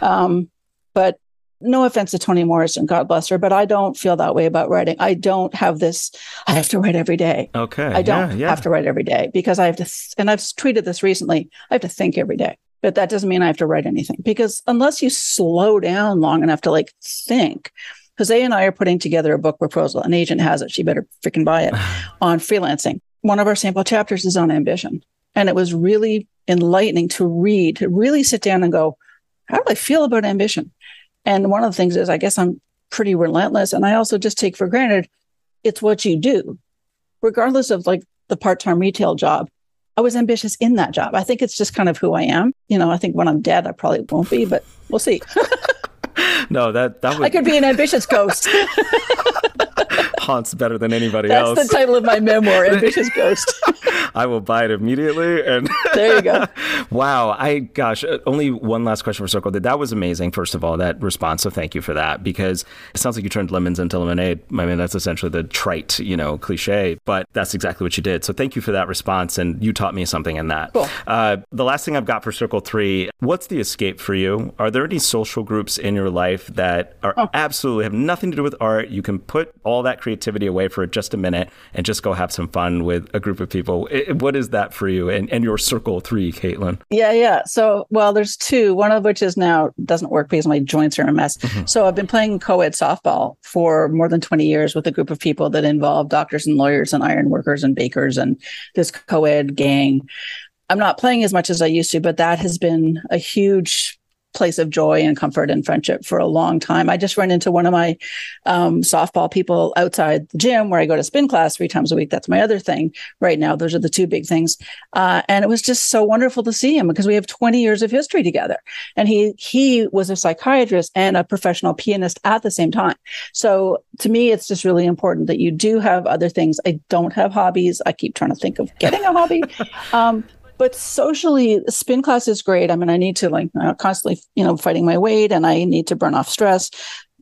Um, but no offense to Toni Morrison, God bless her, but I don't feel that way about writing. I don't have this, I have to write every day. Okay. I don't yeah, yeah. have to write every day because I have to, th- and I've tweeted this recently, I have to think every day. But that doesn't mean I have to write anything because unless you slow down long enough to like think, Jose and I are putting together a book proposal. An agent has it. She better freaking buy it on freelancing. One of our sample chapters is on ambition. And it was really enlightening to read, to really sit down and go, how do I feel about ambition? And one of the things is, I guess I'm pretty relentless. And I also just take for granted it's what you do, regardless of like the part time retail job. I was ambitious in that job. I think it's just kind of who I am. You know, I think when I'm dead, I probably won't be, but we'll see. no, that that would... I could be an ambitious ghost. haunts better than anybody That's else. That's the title of my memoir, Ambitious Ghost. I will buy it immediately. And there you go. wow. I gosh, uh, only one last question for Circle. That was amazing. First of all, that response. So thank you for that because it sounds like you turned lemons into lemonade. I mean, that's essentially the trite, you know, cliche, but that's exactly what you did. So thank you for that response, and you taught me something in that. Cool. Uh, the last thing I've got for Circle Three. What's the escape for you? Are there any social groups in your life that are oh. absolutely have nothing to do with art? You can put all that creativity away for just a minute and just go have some fun with a group of people. What is that for you and, and your circle three, Caitlin? Yeah, yeah. So, well, there's two, one of which is now doesn't work because my joints are a mess. Mm-hmm. So I've been playing co-ed softball for more than 20 years with a group of people that involve doctors and lawyers and iron workers and bakers and this co-ed gang. I'm not playing as much as I used to, but that has been a huge place of joy and comfort and friendship for a long time. I just run into one of my um, softball people outside the gym where I go to spin class three times a week. That's my other thing right now. Those are the two big things. Uh, and it was just so wonderful to see him because we have 20 years of history together. And he he was a psychiatrist and a professional pianist at the same time. So to me, it's just really important that you do have other things. I don't have hobbies. I keep trying to think of getting a hobby. Um, but socially spin class is great. I mean i need to like uh, constantly you know fighting my weight and i need to burn off stress.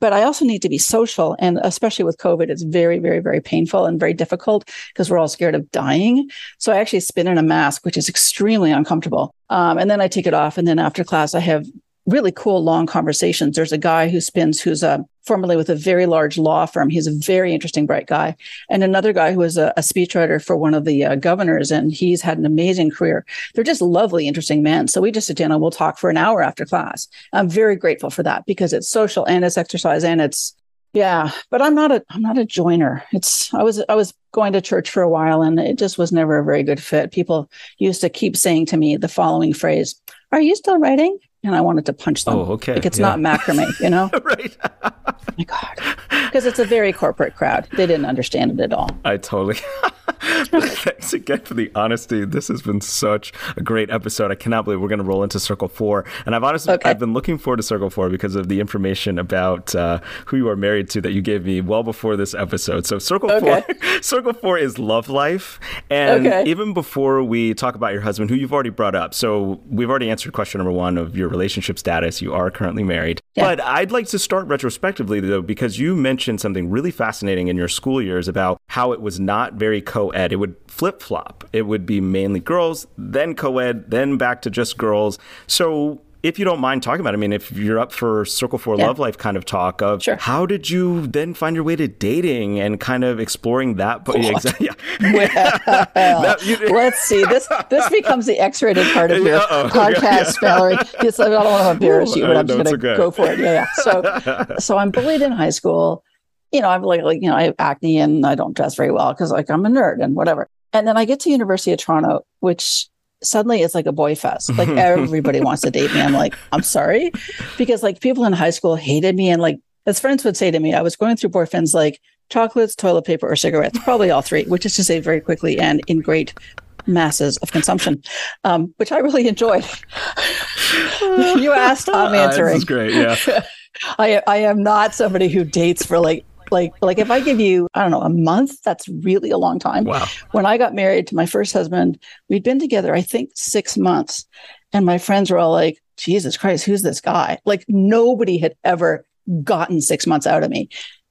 But i also need to be social. And especially with covid it's very very very painful and very difficult because we're all scared of dying. So i actually spin in a mask which is extremely uncomfortable. Um, and then i take it off. And then after class i have really cool long conversations. There's a guy who spins who's a uh, formerly with a very large law firm. He's a very interesting, bright guy, and another guy who is a, a speechwriter for one of the uh, governors, and he's had an amazing career. They're just lovely, interesting men. So we just sit down and we'll talk for an hour after class. I'm very grateful for that because it's social and it's exercise and it's yeah but i'm not a i'm not a joiner it's i was i was going to church for a while and it just was never a very good fit people used to keep saying to me the following phrase are you still writing and I wanted to punch them. Oh, okay. Like it's yeah. not macrame, you know? right. oh my God. Because it's a very corporate crowd. They didn't understand it at all. I totally. thanks again for the honesty. This has been such a great episode. I cannot believe we're going to roll into Circle Four. And I've honestly, okay. I've been looking forward to Circle Four because of the information about uh, who you are married to that you gave me well before this episode. So Circle okay. Four, Circle Four is love life. And okay. even before we talk about your husband, who you've already brought up, so we've already answered question number one of your relationship status. You are currently married. Yeah. But I'd like to start retrospectively though, because you mentioned something really fascinating in your school years about how it was not very co-ed. It would flip flop. It would be mainly girls, then co ed, then back to just girls. So if you don't mind talking about it, I mean, if you're up for Circle for yeah. Love Life kind of talk of sure. how did you then find your way to dating and kind of exploring that? Yeah, exactly. Yeah. Well, let's see. This this becomes the X-rated part of your Uh-oh. podcast. Valerie. Yes, I don't want to embarrass you, but I'm just going to go for it. Yeah, yeah. So, so I'm bullied in high school. You know, I'm like, like you know, I have acne and I don't dress very well because like I'm a nerd and whatever. And then I get to University of Toronto, which suddenly it's like a boy fest. Like everybody wants to date me. I'm like, I'm sorry. Because like people in high school hated me. And like as friends would say to me, I was going through boyfriends like chocolates, toilet paper, or cigarettes, probably all three, which is to say very quickly and in great masses of consumption, um, which I really enjoyed. you asked, I'm answering. Uh, this is great. Yeah. I, I am not somebody who dates for like like like if I give you I don't know a month, that's really a long time. Wow. When I got married to my first husband, we'd been together I think six months, and my friends were all like, "Jesus Christ, who's this guy?" Like nobody had ever gotten six months out of me.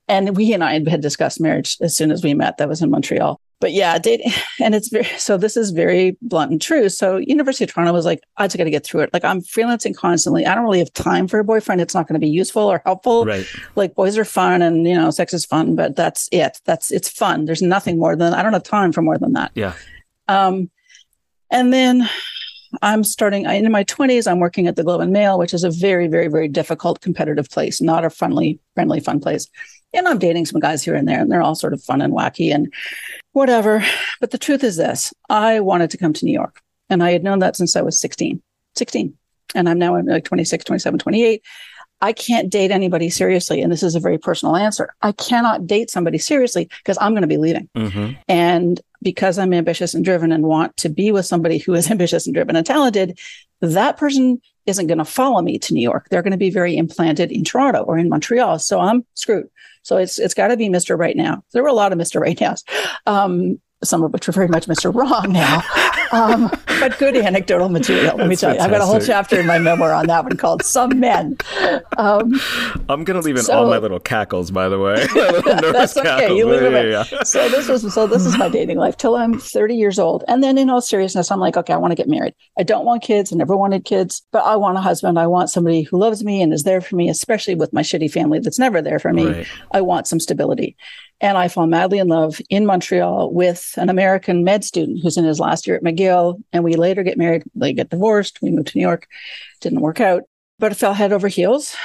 And we and I had discussed marriage as soon as we met. That was in Montreal but yeah, dating, and it's very, so this is very blunt and true. So University of Toronto was like, I just got to get through it. Like I'm freelancing constantly. I don't really have time for a boyfriend. It's not going to be useful or helpful. Right. Like boys are fun and, you know, sex is fun, but that's it. That's, it's fun. There's nothing more than, I don't have time for more than that. Yeah. Um, and then I'm starting in my 20s. I'm working at the Globe and Mail, which is a very, very, very difficult competitive place, not a friendly, friendly, fun place and I'm dating some guys here and there, and they're all sort of fun and wacky and whatever. But the truth is this I wanted to come to New York, and I had known that since I was 16, 16. And I'm now like 26, 27, 28. I can't date anybody seriously. And this is a very personal answer. I cannot date somebody seriously because I'm going to be leaving. Mm-hmm. And because I'm ambitious and driven and want to be with somebody who is ambitious and driven and talented, that person isn't going to follow me to New York. They're going to be very implanted in Toronto or in Montreal. So I'm screwed. So it's it's got to be Mr. Right Now. There were a lot of Mr. Right Nows. Um, some of which are very much Mr. Wrong now. Um, but good anecdotal material. Let me tell you, I've got a whole chapter in my memoir on that one called "Some Men." Um, I'm going to leave in so, all my little cackles, by the way. that's okay. Cackles. You leave yeah, yeah, yeah. So this was so this is my dating life till I'm 30 years old, and then in all seriousness, I'm like, okay, I want to get married. I don't want kids. I never wanted kids, but I want a husband. I want somebody who loves me and is there for me, especially with my shitty family that's never there for me. Right. I want some stability. And I fall madly in love in Montreal with an American med student who's in his last year at McGill. And we later get married. They get divorced. We moved to New York. Didn't work out, but I fell head over heels.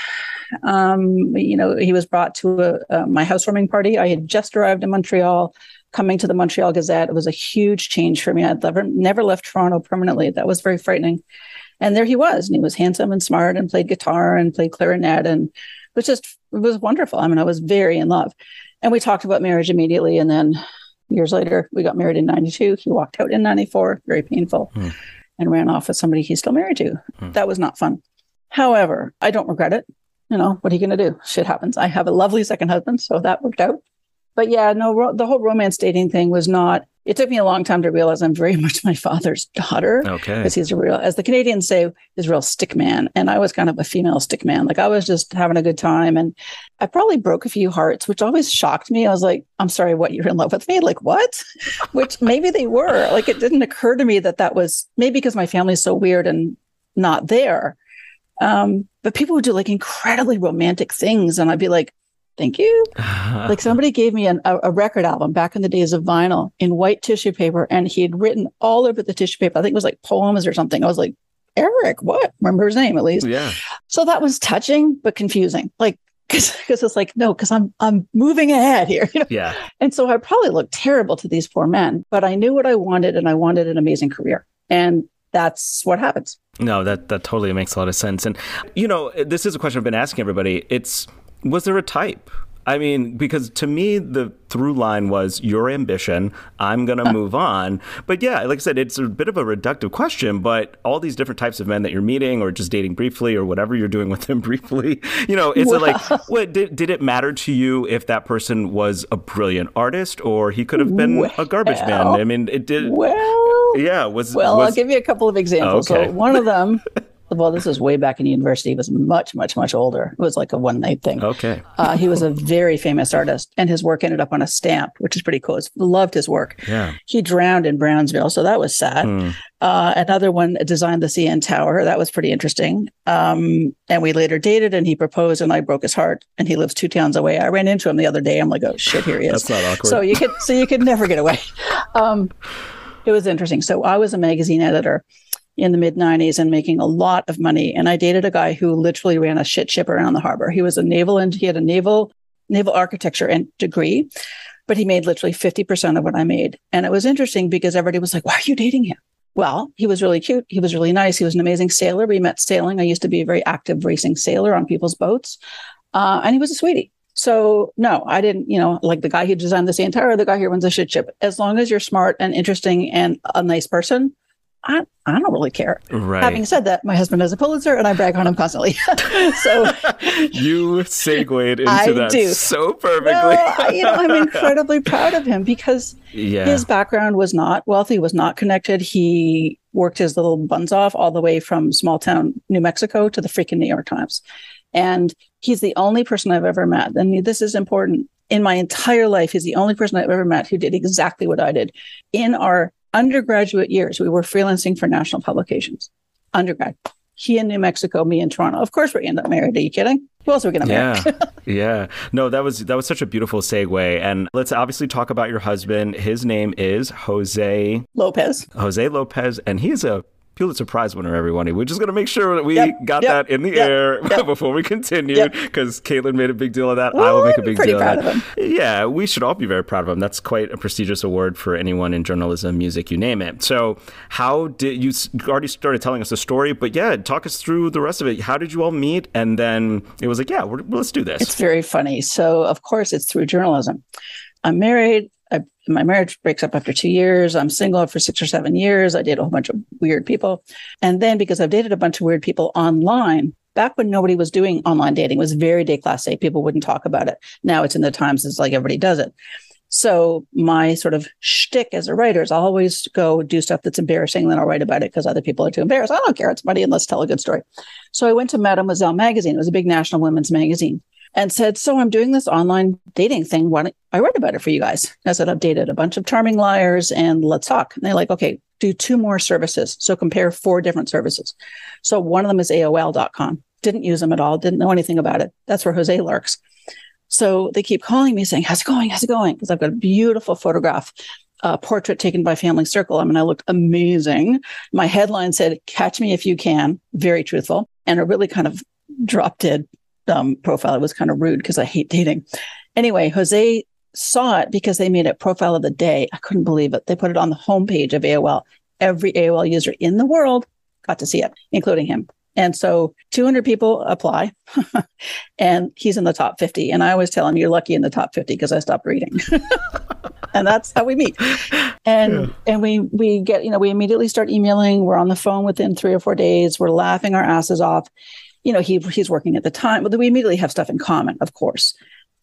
Um, you know, he was brought to a, my housewarming party. I had just arrived in Montreal, coming to the Montreal Gazette. It was a huge change for me. I'd never, never left Toronto permanently. That was very frightening. And there he was, and he was handsome and smart and played guitar and played clarinet and it was just, it was wonderful. I mean, I was very in love. And we talked about marriage immediately. And then years later, we got married in 92. He walked out in 94, very painful, mm. and ran off with somebody he's still married to. Mm. That was not fun. However, I don't regret it. You know, what are you going to do? Shit happens. I have a lovely second husband, so that worked out. But yeah, no, ro- the whole romance dating thing was not it took me a long time to realize I'm very much my father's daughter. Okay. Because he's a real, as the Canadians say, he's a real stick man. And I was kind of a female stick man. Like I was just having a good time. And I probably broke a few hearts, which always shocked me. I was like, I'm sorry, what? You're in love with me? Like what? which maybe they were. Like it didn't occur to me that that was maybe because my family's so weird and not there. Um, but people would do like incredibly romantic things. And I'd be like, thank you. like somebody gave me an, a, a, record album back in the days of vinyl in white tissue paper, and he had written all over the tissue paper. I think it was like poems or something. I was like, Eric, what? Remember his name at least. Yeah. So that was touching but confusing. Like because it's like no, because I'm I'm moving ahead here. You know? Yeah. And so I probably looked terrible to these poor men, but I knew what I wanted, and I wanted an amazing career, and that's what happens. No, that that totally makes a lot of sense. And you know, this is a question I've been asking everybody. It's was there a type? I mean, because to me, the through line was your ambition. I'm going to move on. But yeah, like I said, it's a bit of a reductive question, but all these different types of men that you're meeting or just dating briefly or whatever you're doing with them briefly, you know, is well. it like, what, did, did it matter to you if that person was a brilliant artist or he could have been well, a garbage man? I mean, it did. Well, yeah. Was, well, was, I'll give you a couple of examples. Okay. So one of them well, this was way back in university. He was much, much, much older. It was like a one night thing. Okay. Uh, he was a very famous artist, and his work ended up on a stamp, which is pretty cool. Loved his work. Yeah. He drowned in Brownsville, so that was sad. Mm. Uh, another one designed the CN Tower. That was pretty interesting. Um, and we later dated, and he proposed, and I broke his heart. And he lives two towns away. I ran into him the other day. I'm like, oh shit, here he is. That's not awkward. So you could, so you could never get away. Um, it was interesting. So I was a magazine editor in the mid 90s and making a lot of money. And I dated a guy who literally ran a shit ship around the harbor. He was a naval and he had a naval naval architecture and degree, but he made literally 50% of what I made. And it was interesting because everybody was like, why are you dating him? Well, he was really cute. He was really nice. He was an amazing sailor. We met sailing. I used to be a very active racing sailor on people's boats. Uh, and he was a sweetie. So no, I didn't, you know, like the guy who designed the entire the guy who runs a shit ship. As long as you're smart and interesting and a nice person, I, I don't really care. Right. Having said that, my husband has a Pulitzer and I brag on him constantly. so you segued into I that do. so perfectly. I- you know, I'm incredibly proud of him because yeah. his background was not wealthy, was not connected. He worked his little buns off all the way from small town New Mexico to the freaking New York Times. And he's the only person I've ever met. And this is important. In my entire life, he's the only person I've ever met who did exactly what I did. In our undergraduate years, we were freelancing for national publications. Undergrad. He in New Mexico, me in Toronto. Of course, we end up married. Are you kidding? Who else are we going to marry? Yeah, yeah. No, that was that was such a beautiful segue. And let's obviously talk about your husband. His name is Jose Lopez. Jose Lopez, and he's a Pulitzer Prize winner. Everybody, we're just gonna make sure that we Yep, got yep, that in the yep, air before we continue, because Caitlin made a big deal of that. I will make a big deal of that. of Yeah, we should all be very proud of him. That's quite a prestigious award for anyone in journalism, music, you name it. So, how did you already started telling us the story? But yeah, talk us through the rest of it. How did you all meet? And then it was like, yeah, we're, let's do this. It's very funny. So, of course, it's through journalism. I'm married. I, my marriage breaks up after two years. I'm single for six or seven years. I date a whole bunch of weird people. And then because I've dated a bunch of weird people online, back when nobody was doing online dating, it was very déclassé. People wouldn't talk about it. Now it's in the Times. It's like everybody does it. So my sort of shtick as a writer is I'll always go do stuff that's embarrassing, then I'll write about it because other people are too embarrassed. I don't care. It's money and let's tell a good story. So I went to Mademoiselle magazine. It was a big national women's magazine and said, So I'm doing this online dating thing. Why don't I write about it for you guys? I said, I've dated a bunch of charming liars and let's talk. And they're like, okay, do two more services. So compare four different services. So one of them is AOL.com. Didn't use them at all, didn't know anything about it. That's where Jose lurks. So they keep calling me saying, How's it going? How's it going? Because I've got a beautiful photograph, a portrait taken by Family Circle. I mean, I looked amazing. My headline said, Catch me if you can. Very truthful. And a really kind of drop dead um, profile. It was kind of rude because I hate dating. Anyway, Jose saw it because they made it profile of the day. I couldn't believe it. They put it on the homepage of AOL. Every AOL user in the world got to see it, including him. And so 200 people apply, and he's in the top 50. And I always tell him, You're lucky in the top 50 because I stopped reading. and that's how we meet. And Yeah. and we we get, you know, we immediately start emailing. We're on the phone within three or four days. We're laughing our asses off. You know, he he's working at the time. But we immediately have stuff in common, of course.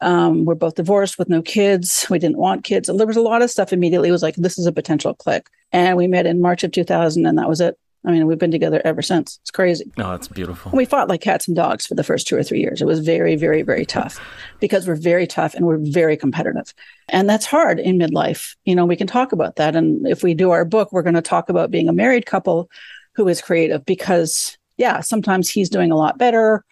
Um, we're both divorced with no kids. We didn't want kids. And there was a lot of stuff immediately. It was like, this is a potential click. And we met in March of 2000, and that was it. I mean, we've been together ever since. It's crazy. No, that's beautiful. We fought like cats and dogs for the first two or three years. It was very, very, very tough because we're very tough and we're very competitive. And that's hard in midlife. You know, we can talk about that. And if we do our book, we're going to talk about being a married couple who is creative because, yeah, sometimes he's doing a lot better.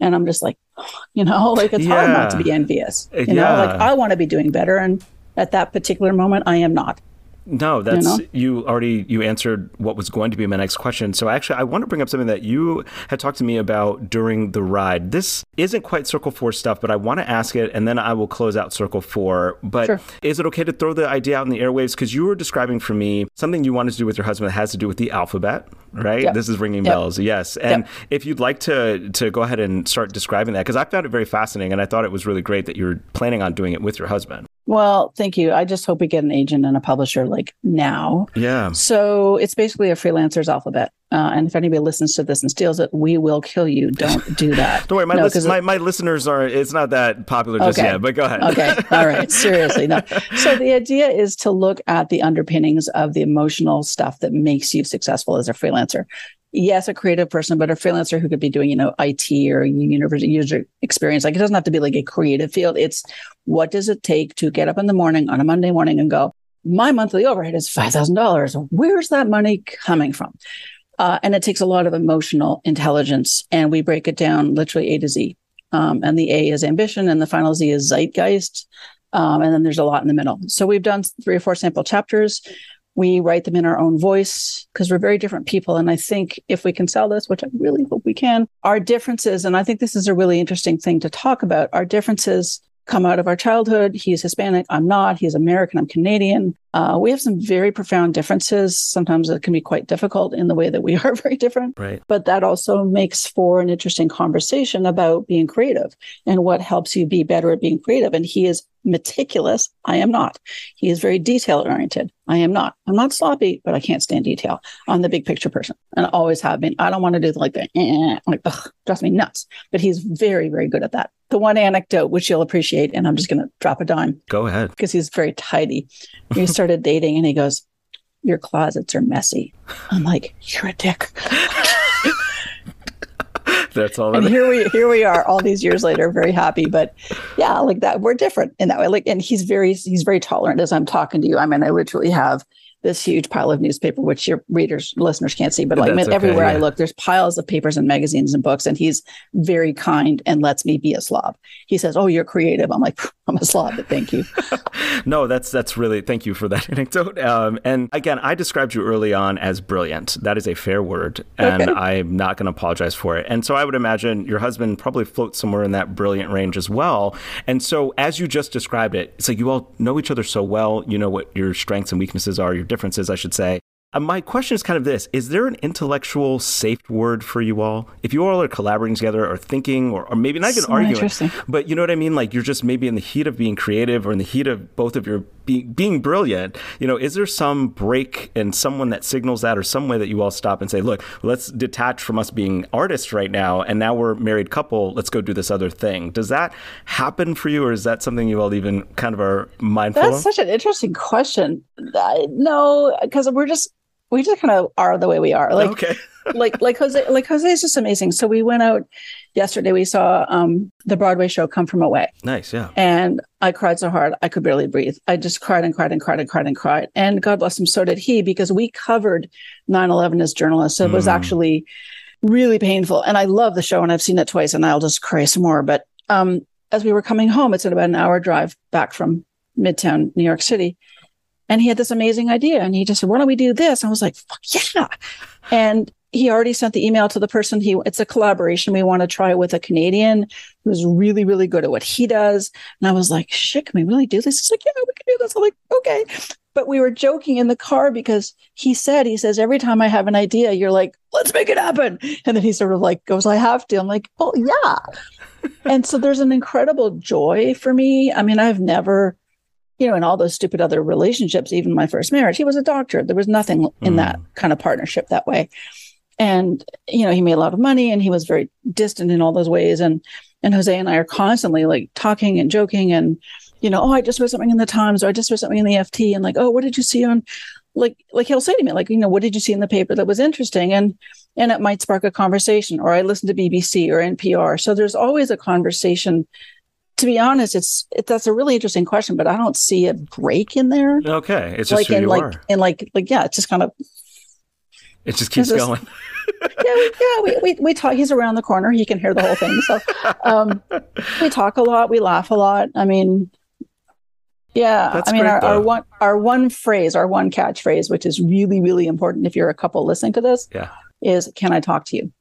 And I'm just like, you know, like it's hard not to be envious. You Yeah. know, like I want to be doing better. And at that particular moment, I am not. No, that's know? you already you answered what was going to be my next question. So actually I want to bring up something that you had talked to me about during the ride. This isn't quite circle 4 stuff, but I want to ask it and then I will close out circle 4. But Sure. is it okay to throw the idea out in the airwaves cuz you were describing for me something you wanted to do with your husband that has to do with the alphabet, right? Yep. This is ringing Yep. bells. Yes. And Yep. if you'd like to to go ahead and start describing that cuz I found it very fascinating and I thought it was really great that you're planning on doing it with your husband. Well, thank you. I just hope we get an agent and a publisher like now. Yeah. So it's basically a freelancer's alphabet. Uh, and if anybody listens to this and steals it, we will kill you. Don't do that. Don't worry, my, No, my, my listeners are, it's not that popular just Okay. yet, but go ahead. okay. All right. Seriously. No. So the idea is to look at the underpinnings of the emotional stuff that makes you successful as a freelancer. Yes, a creative person, but a freelancer who could be doing, you know, IT or university user experience. Like it doesn't have to be like a creative field. It's what does it take to get up in the morning on a Monday morning and go, my monthly overhead is $5,000. Where's that money coming from? Uh, and it takes a lot of emotional intelligence. And we break it down literally A to Z. Um, and the A is ambition, and the final Z is zeitgeist. Um, and then there's a lot in the middle. So we've done three or four sample chapters. We write them in our own voice because we're very different people. And I think if we can sell this, which I really hope we can, our differences, and I think this is a really interesting thing to talk about, our differences come out of our childhood. He's Hispanic. I'm not. He's American. I'm Canadian. Uh, we have some very profound differences. Sometimes it can be quite difficult in the way that we are very different. Right. But that also makes for an interesting conversation about being creative and what helps you be better at being creative. And he is meticulous. I am not. He is very detail oriented. I am not. I'm not sloppy, but I can't stand detail. I'm the big picture person and I always have been. I don't want to do like the, eh, like, ugh, drives me nuts. But he's very, very good at that. The one anecdote, which you'll appreciate, and I'm just going to drop a dime. Go ahead. Because he's very tidy. We started dating and he goes, Your closets are messy. I'm like, You're a dick. That's all. And here we here we are, all these years later, very happy. But yeah, like that, we're different in that way. Like, and he's very he's very tolerant as I'm talking to you. I mean, I literally have this huge pile of newspaper, which your readers, listeners can't see, but like okay, everywhere yeah. I look, there's piles of papers and magazines and books. And he's very kind and lets me be a slob. He says, Oh, you're creative. I'm like, I'm a slob, but thank you. no, that's, that's really, thank you for that anecdote. Um, and again, I described you early on as brilliant. That is a fair word. And okay. I'm not going to apologize for it. And so I would imagine your husband probably floats somewhere in that brilliant range as well. And so as you just described it, it's like you all know each other so well. You know what your strengths and weaknesses are, your differences, I should say. Uh, my question is kind of this Is there an intellectual safe word for you all? If you all are collaborating together or thinking, or, or maybe not even so arguing, but you know what I mean? Like you're just maybe in the heat of being creative or in the heat of both of your be, being brilliant, you know, is there some break and someone that signals that or some way that you all stop and say, look, let's detach from us being artists right now and now we're married couple, let's go do this other thing. Does that happen for you or is that something you all even kind of are mindful of? That's of? such an interesting question. Uh, no, because we're just we just kind of are the way we are. Like, okay. like, like Jose, like Jose is just amazing. So we went out yesterday. We saw um, the Broadway show "Come From Away." Nice, yeah. And I cried so hard I could barely breathe. I just cried and cried and cried and cried and cried. And God bless him, so did he, because we covered 9/11 as journalists. So it was mm. actually really painful. And I love the show, and I've seen it twice, and I'll just cry some more. But um, as we were coming home, it's at about an hour drive back from Midtown, New York City and he had this amazing idea. And he just said, why don't we do this? I was like, fuck yeah. And he already sent the email to the person he it's a collaboration. We want to try with a canadian who's really really good at what he does. And i was like shit can we really do this? He's like yeah we can do this. I'm like okay. But we were joking in the car because he said he says every time i have an idea you're like let's make it happen and then he sort of like goes i have to. I'm like oh yeah. And so there's an incredible joy for me. I mean i've never you know, in all those stupid other relationships, even my first marriage, he was a doctor. There was nothing in mm. that kind of partnership that way. And, you know, he made a lot of money and he was very distant in all those ways. And, and Jose and I are constantly like talking and joking and, you know, oh, I just read something in the Times or I just read something in the FT and like, oh, what did you see on, like, like he'll say to me, like, you know, what did you see in the paper that was interesting? And, and it might spark a conversation or I listen to BBC or NPR. So there's always a conversation to be honest, it's it, that's a really interesting question, but I don't see a break in there. Okay, it's just like who in you like are. and like like yeah, it's just kind of it just keeps going. yeah, we, yeah, we, we we talk. He's around the corner; he can hear the whole thing. So um, we talk a lot, we laugh a lot. I mean, yeah, That's I mean, our, our one our one phrase, our one catchphrase, which is really really important if you're a couple listening to this, yeah, is "Can I talk to you?"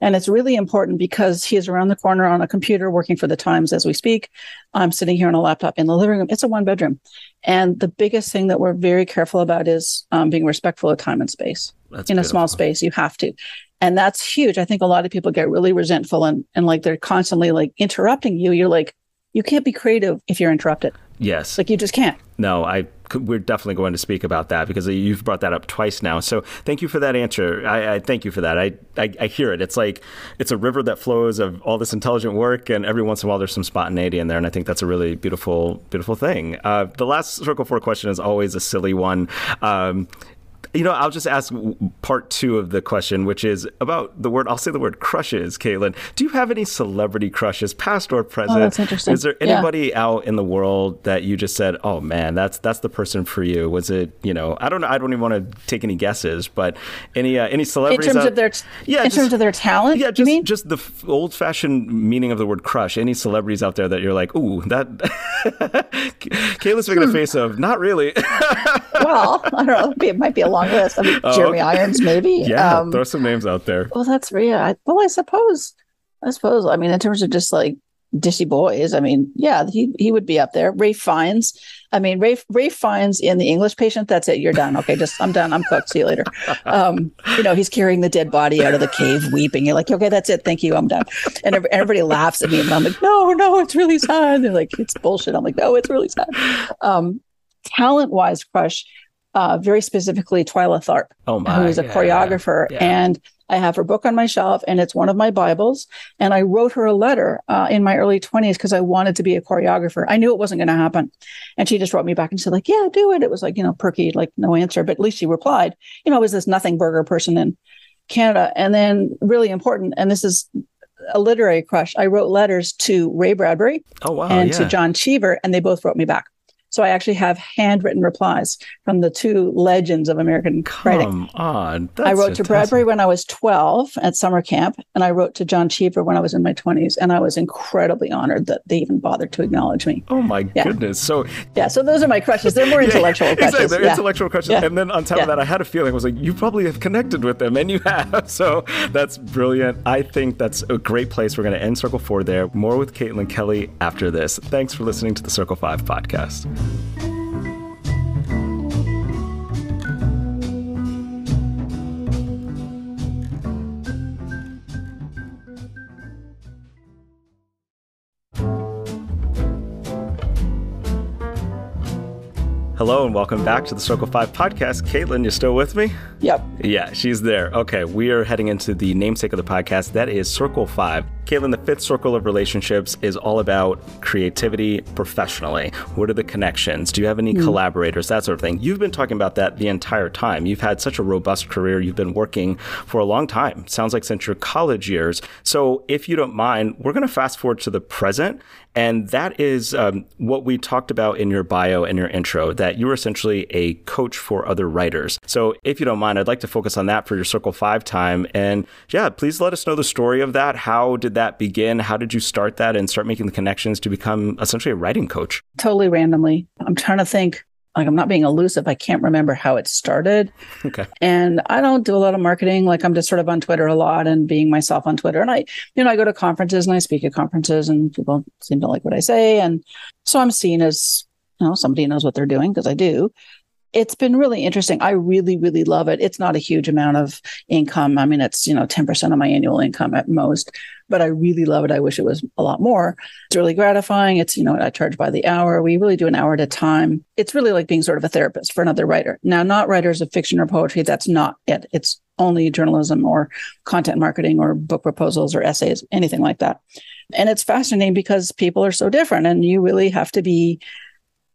And it's really important because he is around the corner on a computer working for the Times as we speak. I'm sitting here on a laptop in the living room. It's a one bedroom. And the biggest thing that we're very careful about is um, being respectful of time and space. That's in beautiful. a small space, you have to. And that's huge. I think a lot of people get really resentful and, and like they're constantly like interrupting you. You're like, you can't be creative if you're interrupted. Yes. Like you just can't. No, I we're definitely going to speak about that because you've brought that up twice now. So thank you for that answer. I, I thank you for that. I, I, I hear it. It's like it's a river that flows of all this intelligent work, and every once in a while there's some spontaneity in there, and I think that's a really beautiful beautiful thing. Uh, the last circle four question is always a silly one. Um, You know, I'll just ask part two of the question, which is about the word. I'll say the word crushes, Caitlin. Do you have any celebrity crushes, past or present? Oh, that's interesting. Is there anybody yeah. out in the world that you just said, "Oh man, that's that's the person for you"? Was it you know? I don't know. I don't even want to take any guesses, but any uh, any celebrities in terms out, of their t- yeah, in just, terms of their talent. Yeah, just just the f- old fashioned meaning of the word crush. Any celebrities out there that you're like, ooh, that. Kayla's making a hmm. face of not really. well, I don't know. It might be a long list. I mean, oh, Jeremy okay. Irons, maybe. Yeah, um, throw some names out there. Well, that's yeah. I, well, I suppose. I suppose. I mean, in terms of just like dishy boys, I mean, yeah, he he would be up there. Ralph Fiennes. I mean, Ralph Ralph Fiennes in the English Patient. That's it. You're done. Okay, just I'm done. I'm cooked. See you later. Um, you know, he's carrying the dead body out of the cave, weeping. You're like, okay, that's it. Thank you. I'm done. And everybody laughs at me, and I'm like, no, no, it's really sad. They're like, it's bullshit. I'm like, no, it's really sad. Um, talent wise, crush uh, very specifically Twyla Tharp, oh my, who is a yeah, choreographer. Yeah. And I have her book on my shelf, and it's one of my Bibles. And I wrote her a letter uh, in my early 20s because I wanted to be a choreographer. I knew it wasn't going to happen. And she just wrote me back and said, like, yeah, do it. It was like, you know, perky, like no answer. But at least she replied, you know, I was this nothing burger person in Canada. And then really important, and this is a literary crush. I wrote letters to Ray Bradbury oh, wow, and yeah. to John Cheever, and they both wrote me back. So I actually have handwritten replies from the two legends of American Come writing. Come on. That's I wrote fantastic. to Bradbury when I was 12 at summer camp, and I wrote to John Cheever when I was in my 20s. And I was incredibly honored that they even bothered to acknowledge me. Oh my yeah. goodness. So Yeah, so those are my crushes. They're more intellectual yeah, crushes. Exactly. They're yeah. intellectual crushes. And then on top of that, I had a feeling I was like, you probably have connected with them, and you have. So that's brilliant. I think that's a great place. We're going to end Circle Four there. More with Caitlin Kelly after this. Thanks for listening to the Circle Five podcast. Thank you. Hello and welcome back to the Circle 5 podcast. Caitlin, you still with me? Yep. Yeah, she's there. Okay, we are heading into the namesake of the podcast. That is Circle 5. Caitlin, the fifth circle of relationships is all about creativity professionally. What are the connections? Do you have any mm. collaborators? That sort of thing. You've been talking about that the entire time. You've had such a robust career. You've been working for a long time. Sounds like since your college years. So, if you don't mind, we're going to fast forward to the present. And that is um, what we talked about in your bio and your intro that you're essentially a coach for other writers. So, if you don't mind, I'd like to focus on that for your Circle 5 time. And yeah, please let us know the story of that. How did that begin? How did you start that and start making the connections to become essentially a writing coach? Totally randomly. I'm trying to think. Like I'm not being elusive. I can't remember how it started. Okay. And I don't do a lot of marketing. Like I'm just sort of on Twitter a lot and being myself on Twitter. And I, you know, I go to conferences and I speak at conferences and people seem to like what I say. And so I'm seen as, you know, somebody knows what they're doing because I do it's been really interesting. I really, really love it. It's not a huge amount of income. I mean, it's, you know, 10% of my annual income at most, but I really love it. I wish it was a lot more. It's really gratifying. It's, you know, I charge by the hour. We really do an hour at a time. It's really like being sort of a therapist for another writer. Now, not writers of fiction or poetry. That's not it. It's only journalism or content marketing or book proposals or essays, anything like that. And it's fascinating because people are so different and you really have to be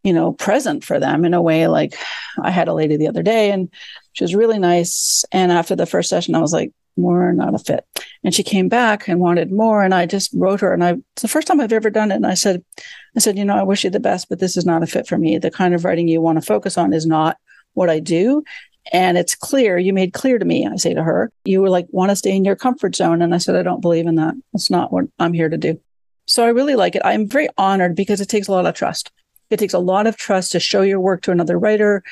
you know, present for them in a way. Like I had a lady the other day and she was really nice. And after the first session, I was like, more not a fit. And she came back and wanted more. And I just wrote her and I, it's the first time I've ever done it. And I said, I said, you know, I wish you the best, but this is not a fit for me. The kind of writing you want to focus on is not what I do. And it's clear, you made clear to me, I say to her, you were like, want to stay in your comfort zone. And I said, I don't believe in that. That's not what I'm here to do. So I really like it. I'm very honored because it takes a lot of trust. It takes a lot of trust to show your work to another writer.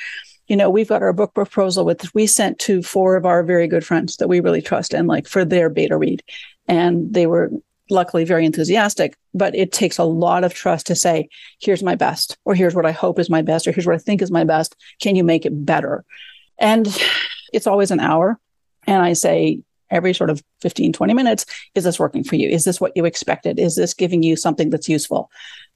You know, we've got our book proposal with we sent to four of our very good friends that we really trust and like for their beta read. And they were luckily very enthusiastic, but it takes a lot of trust to say, here's my best, or here's what I hope is my best, or here's what I think is my best. Can you make it better? And it's always an hour. And I say, every sort of 15, 20 minutes, is this working for you? Is this what you expected? Is this giving you something that's useful?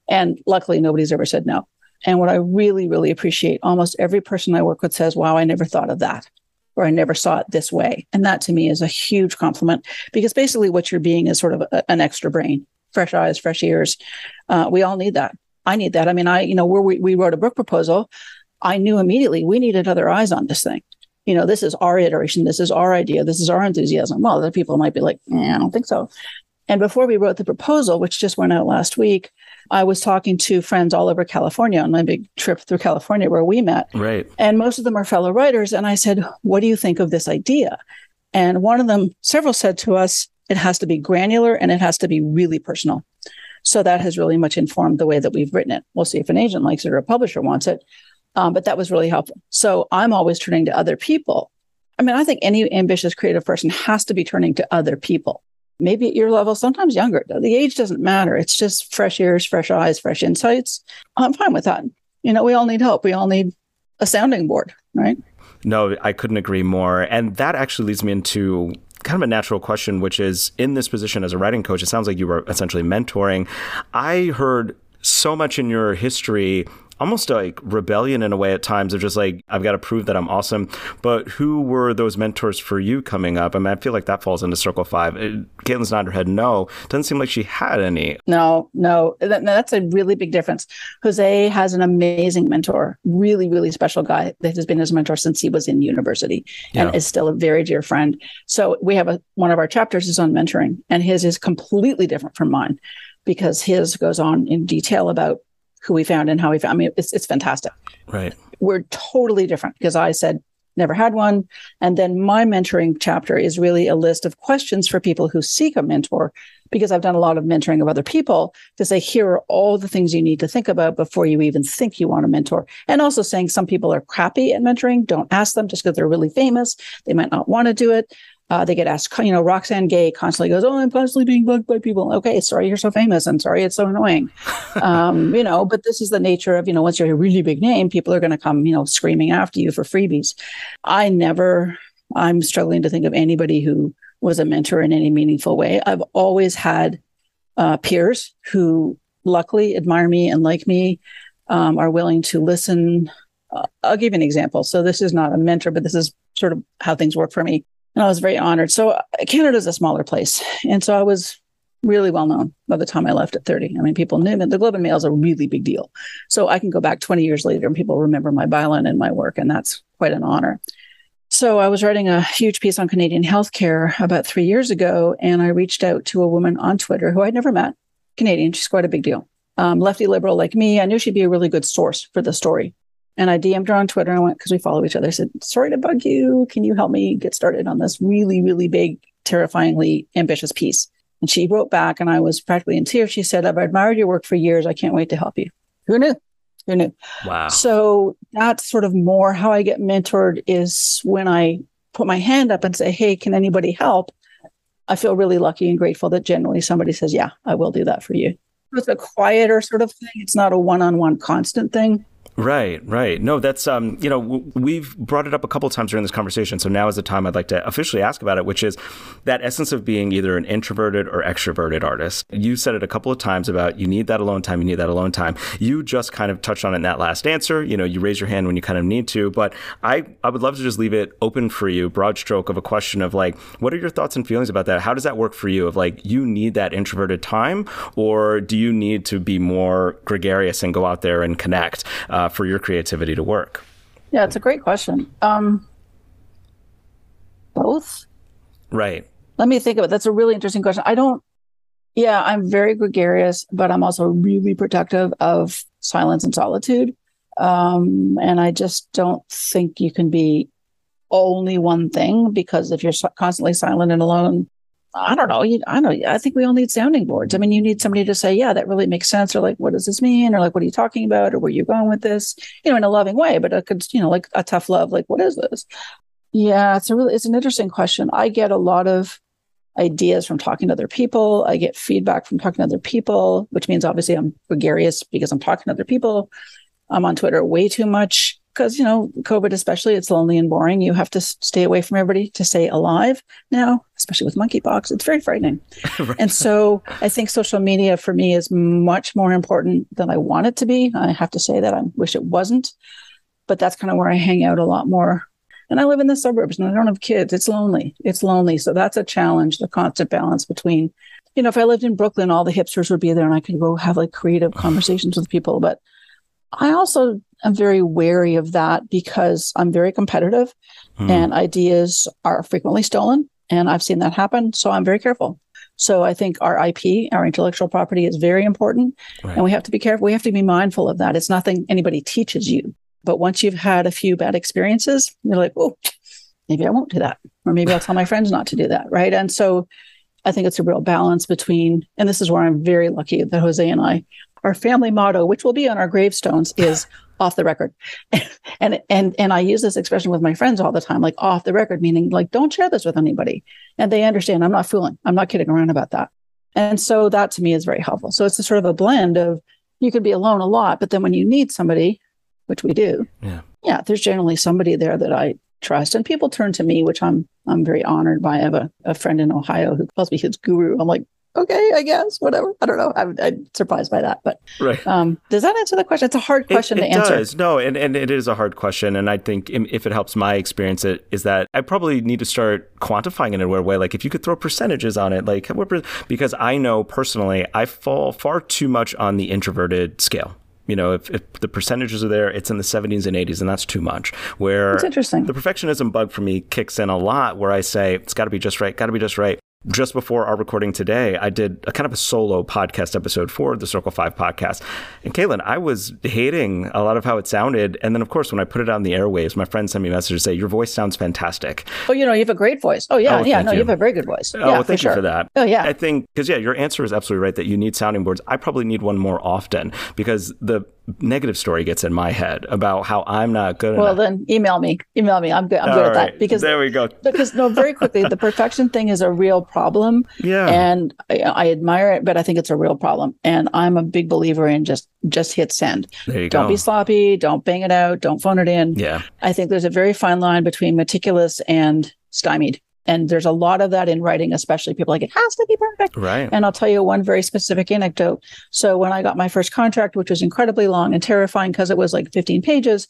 And luckily, nobody's ever said no. And what I really, really appreciate, almost every person I work with says, wow, I never thought of that, or I never saw it this way. And that to me is a huge compliment because basically what you're being is sort of a, an extra brain, fresh eyes, fresh ears. Uh, we all need that. I need that. I mean, I, you know, where we, we wrote a book proposal, I knew immediately we needed other eyes on this thing. you know, this is our iteration, this is our idea, this is our enthusiasm. Well, other people might be like, eh, I don't think so. And before we wrote the proposal, which just went out last week, I was talking to friends all over California on my big trip through California where we met. Right. And most of them are fellow writers. And I said, What do you think of this idea? And one of them, several said to us, it has to be granular and it has to be really personal. So that has really much informed the way that we've written it. We'll see if an agent likes it or a publisher wants it. Um, but that was really helpful. So I'm always turning to other people. I mean, I think any ambitious creative person has to be turning to other people, maybe at your level, sometimes younger. The age doesn't matter. It's just fresh ears, fresh eyes, fresh insights. I'm fine with that. You know, we all need help. We all need a sounding board, right? No, I couldn't agree more. And that actually leads me into kind of a natural question, which is in this position as a writing coach, it sounds like you were essentially mentoring. I heard so much in your history almost like rebellion in a way at times of just like I've got to prove that I'm awesome. But who were those mentors for you coming up? I mean, I feel like that falls into circle five. Uh, it, Caitlin's nodding her head no. Doesn't seem like she had any. No, no, that, that's a really big difference. Jose has an amazing mentor, really, really special guy that has been his mentor since he was in university and yeah. is still a very dear friend. So we have a one of our chapters is on mentoring, and his is completely different from mine because his goes on in detail about who we found and how we found. I mean, it's it's fantastic. Right. We're totally different because I said never had one, and then my mentoring chapter is really a list of questions for people who seek a mentor. Because I've done a lot of mentoring of other people to say, here are all the things you need to think about before you even think you want a mentor. And also saying some people are crappy at mentoring. Don't ask them just because they're really famous. They might not want to do it. Uh, they get asked, you know, Roxane Gay constantly goes, "Oh, I'm constantly being bugged by people." Okay, sorry, you're so famous, and sorry, it's so annoying. um, you know, but this is the nature of, you know, once you're a really big name, people are going to come, you know, screaming after you for freebies. I never, I'm struggling to think of anybody who was a mentor in any meaningful way. I've always had uh, peers who, luckily, admire me and like me, um, are willing to listen. Uh, I'll give you an example. So this is not a mentor, but this is sort of how things work for me and I was very honored. So uh, Canada is a smaller place, and so I was really well known by the time I left at 30. I mean, people knew me. The Globe and Mail is a really big deal. So I can go back 20 years later and people remember my byline and my work, and that's quite an honor. So I was writing a huge piece on Canadian healthcare about three years ago, and I reached out to a woman on Twitter who I'd never met, Canadian. She's quite a big deal. Um, lefty liberal like me. I knew she'd be a really good source for the story. And I DM'd her on Twitter. I went because we follow each other. I said, "Sorry to bug you. Can you help me get started on this really, really big, terrifyingly ambitious piece?" And she wrote back, and I was practically in tears. She said, "I've admired your work for years. I can't wait to help you." Who knew? Who knew? Wow. So that's sort of more how I get mentored is when I put my hand up and say, "Hey, can anybody help?" I feel really lucky and grateful that generally somebody says, "Yeah, I will do that for you." It's a quieter sort of thing. It's not a one-on-one constant thing. Right, right. No, that's um, you know, w- we've brought it up a couple of times during this conversation. So now is the time I'd like to officially ask about it, which is that essence of being either an introverted or extroverted artist. You said it a couple of times about you need that alone time, you need that alone time. You just kind of touched on it in that last answer. You know, you raise your hand when you kind of need to, but I I would love to just leave it open for you, broad stroke of a question of like, what are your thoughts and feelings about that? How does that work for you? Of like, you need that introverted time, or do you need to be more gregarious and go out there and connect? Uh, uh, for your creativity to work? Yeah, it's a great question. Um, both. Right. Let me think of it. That's a really interesting question. I don't. Yeah, I'm very gregarious, but I'm also really protective of silence and solitude. Um, and I just don't think you can be only one thing because if you're constantly silent and alone, I don't know. You, I know. I think we all need sounding boards. I mean, you need somebody to say, "Yeah, that really makes sense," or like, "What does this mean?" or like, "What are you talking about?" or "Where are you going with this?" You know, in a loving way, but it could, you know, like a tough love, like, "What is this?" Yeah, it's a really, it's an interesting question. I get a lot of ideas from talking to other people. I get feedback from talking to other people, which means obviously I'm gregarious because I'm talking to other people. I'm on Twitter way too much because you know covid especially it's lonely and boring. You have to stay away from everybody to stay alive now especially with monkeypox. It's very frightening. Right. and so i think social media for me is much more important than i want it to be. I have to say that i wish it wasn't but that's kind of where i hang out a lot more. And i live in the suburbs and i don't have kids. It's lonely. It's lonely. So that's a challenge the constant balance between you know if i lived in brooklyn all the hipsters would be there and i could go have like creative conversations with people. But I also am very wary of that because I'm very competitive Hmm. and ideas are frequently stolen. And I've seen that happen. So I'm very careful. So I think our IP, our intellectual property is very important. Right. And we have to be careful. We have to be mindful of that. It's nothing anybody teaches you. But once you've had a few bad experiences, you're like, oh, maybe I won't do that. Or maybe I'll tell my friends not to do that. Right. And so I think it's a real balance between, and this is where I'm very lucky that Jose and I, our family motto, which will be on our gravestones, is off the record. and and and I use this expression with my friends all the time, like off the record, meaning like don't share this with anybody. And they understand I'm not fooling. I'm not kidding around about that. And so that to me is very helpful. So it's a sort of a blend of you could be alone a lot, but then when you need somebody, which we do, Yeah. yeah, there's generally somebody there that I trust. And people turn to me, which I'm I'm very honored by. I have a, a friend in Ohio who calls me his guru. I'm like, okay, I guess, whatever. I don't know. I'm, I'm surprised by that. But Right. um, does that answer the question? It's a hard question it, to it answer. does. No, and, and it is a hard question. And I think if it helps my experience, it is that I probably need to start quantifying it in a way. Like if you could throw percentages on it, like what, per- because I know personally, I fall far too much on the introverted scale. You know, if, if the percentages are there, it's in the 70s and 80s, and that's too much. Where That's interesting. the perfectionism bug for me kicks in a lot, where I say, it's got to be just right, got to be just right. Just before our recording today, I did a kind of a solo podcast episode for the Circle Five podcast. And Caitlin, I was hating a lot of how it sounded. And then, of course, when I put it on the airwaves, my friend sent me a message to say, Your voice sounds fantastic. Oh, you know, you have a great voice. Oh, yeah, Oh, yeah. No, you. you. have a very good voice. Oh, yeah, well, thank for you sure. for that. Oh, yeah. I think, because, yeah, your answer is absolutely right that you need sounding boards. I probably need one more often because the negative story gets in my head about how I'm not good well, enough. Well, then email me. Email me. I'm good. I'm good All at that because there we go. because no, very quickly, the perfection thing is a real problem, Yeah. and I, I admire it, but I think it's a real problem. And I'm a big believer in just just hit send. there you Don't go. be sloppy. Don't bang it out. Don't phone it in. yeah. I think there's a very fine line between meticulous and stymied. And there's a lot of that in writing, especially people like it has to be perfect. Right. And I'll tell you one very specific anecdote. So when I got my first contract, which was incredibly long and terrifying because it was like 15 pages,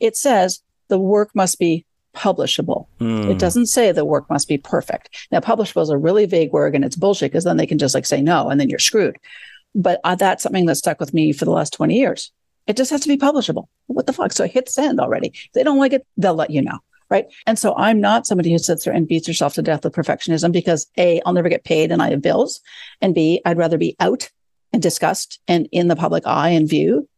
it says the work must be publishable. Mm. It doesn't say the work must be perfect. Now, publishable is a really vague word and it's bullshit because then they can just like say no and then you're screwed. But uh, that's something that stuck with me for the last 20 years. It just has to be publishable. What the fuck? So I hit send already. If they don't like it, they'll let you know. Right. And so I'm not somebody who sits there and beats herself to death with perfectionism because A, I'll never get paid and I have bills. And B, I'd rather be out and discussed and in the public eye and view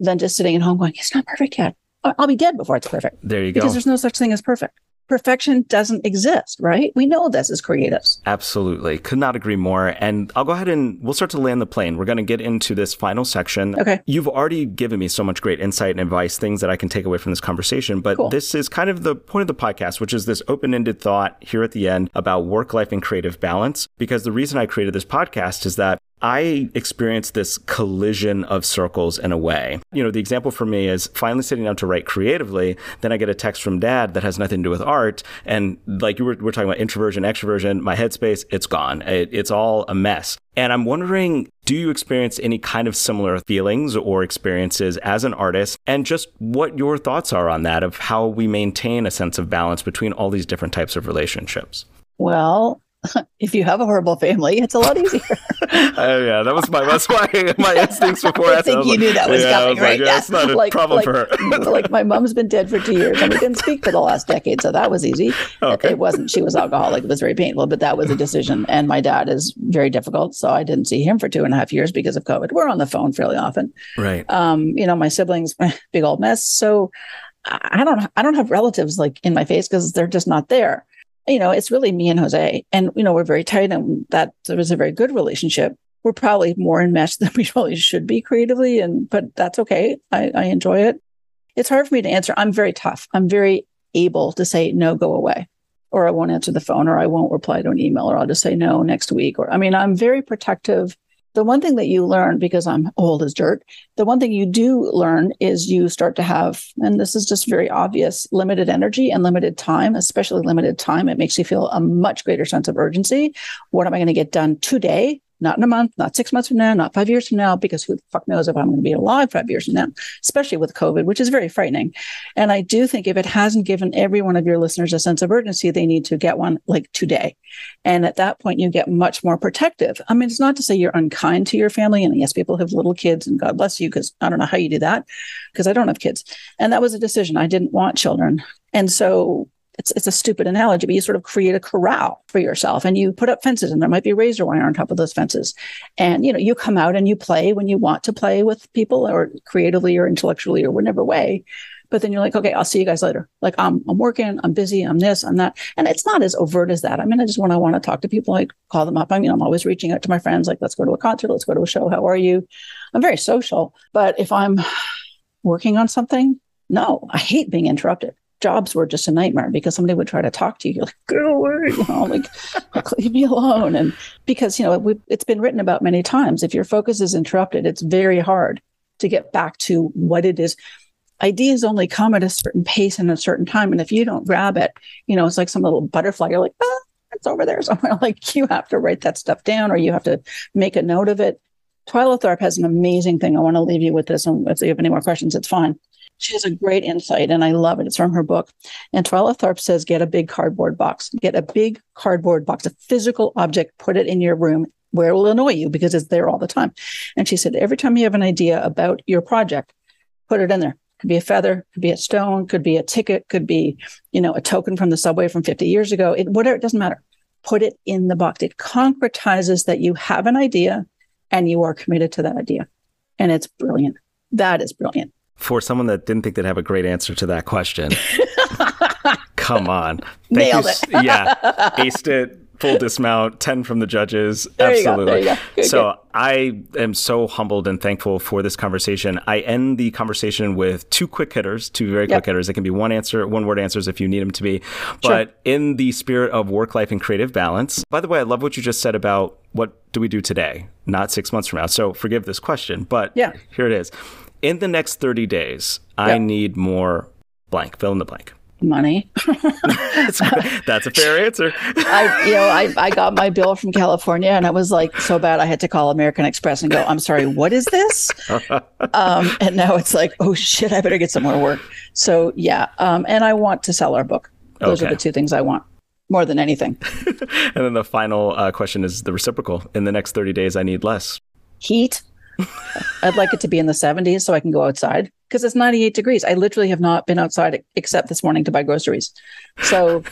than just sitting at home going, it's not perfect yet. I'll be dead before it's perfect There you go. because there's no such thing as perfect. Perfection doesn't exist, right? We know this as creatives. Absolutely. Could not agree more. And I'll go ahead and we'll start to land the plane. We're going to get into this final section. Okay. You've already given me so much great insight and advice, things that I can take away from this conversation. But Cool. this is kind of the point of the podcast, which is this open ended thought here at the end about work life and creative balance. Because the reason I created this podcast is that I experienced this collision of circles in a way. You know, the example for me is finally sitting down to write creatively. Then I get a text from dad that has nothing to do with art. And like you were, we're talking about introversion, extroversion, my headspace, it's gone. It, it's all a mess. And I'm wondering, do you experience any kind of similar feelings or experiences as an artist? And just what your thoughts are on that of how we maintain a sense of balance between all these different types of relationships? Well, if you have a horrible family, it's a lot easier. Oh yeah, that was my that's my my instincts before. I think you knew that was yeah, I coming, was right? Like, yeah, it's not a problem like, for her. like my mom's been dead for two years and we didn't speak for the last decade, so that was easy. Okay. It wasn't. She was alcoholic. It was very painful, but that was a decision. And my dad is very difficult, so I didn't see him for two and a half years because of COVID. We're on the phone fairly often. right. um you know my siblings big old mess so i I don't i don't have relatives like in my face because they're just not there you know it's really me and jose. And you know we're very tight and that there was a very good relationship. We're probably more enmeshed than we probably should be creatively and but that's okay. I, I enjoy it. It's hard for me to answer. I'm very tough. I'm very able to say no go away or i won't answer the phone or i won't reply to an email or i'll just say no next week or i mean i'm very protective the one thing that you learn because i'm old as dirt the one thing you do learn is you start to have, and this is just very obvious, limited energy and limited time, especially limited time. It makes you feel a much greater sense of urgency. What am I going to get done today not in a month, not six months from now, not five years from now, because who the fuck knows if I'm going to be alive five years from now, especially with COVID, which is very frightening. And I do think if it hasn't given every one of your listeners a sense of urgency, they need to get one like today. And at that point, you get much more protective. I mean, it's not to say you're unkind to your family. And yes, people have little kids and God bless you, because I don't know how you do that, because I don't have kids. And that was a decision. I didn't want children. And so it's it's a stupid analogy, but you sort of create a corral for yourself and you put up fences and there might be razor wire on top of those fences. And you know, you come out and you play when you want to play with people or creatively or intellectually or whatever way. But then you're like, okay, I'll see you guys later. Like I'm I'm working, I'm busy, I'm this, I'm that. And it's not as overt as that. I mean, I just when I want to talk to people, I call them up. I mean, I'm always reaching out to my friends, like, let's go to a concert, let's go to a show. How are you? I'm very social. But if I'm working on something, no, I hate being interrupted jobs were just a nightmare because somebody would try to talk to you. You're like, go away, you know, like leave me alone. And because, you know, it's been written about many times. If your focus is interrupted, it's very hard to get back to what it is. Ideas only come at a certain pace and a certain time. And if you don't grab it, you know, it's like some little butterfly. You're like, ah, it's over there somewhere. Like you have to write that stuff down or you have to make a note of it. Twyla Tharp has an amazing thing. I want to leave you with this. And if you have any more questions, it's fine. She has a great insight and I love it. It's from her book. And Twyla Tharp says, get a big cardboard box, get a big cardboard box, a physical object, put it in your room where it will annoy you because it's there all the time. And she said, every time you have an idea about your project, put it in there. Could be a feather, could be a stone, could be a ticket, could be, you know, a token from the subway from 50 years ago. It, whatever, it doesn't matter. Put it in the box. It concretizes that you have an idea and you are committed to that idea. And it's brilliant. That is brilliant for someone that didn't think they'd have a great answer to that question. come on. Thank Nailed you. it. yeah. Aced it. Full dismount, 10 from the judges. There Absolutely. Good, so good. I am so humbled and thankful for this conversation. I end the conversation with two quick hitters, two very yep. quick hitters. It can be one answer, one word answers if you need them to be. But sure. in the spirit of work life and creative balance, by the way, I love what you just said about what do we do today, not six months from now. So forgive this question, but yeah. here it is in the next 30 days, yep. I need more blank, fill in the blank. Money. That's a fair answer. I, you know, I, I got my bill from California and I was like so bad I had to call American Express and go, I'm sorry, what is this? um, and now it's like, oh shit, I better get some more work. So yeah. Um, and I want to sell our book. Those okay. are the two things I want more than anything. and then the final uh, question is the reciprocal. In the next 30 days, I need less heat I'd like it to be in the 70s so I can go outside because it's 98 degrees. I literally have not been outside except this morning to buy groceries. So,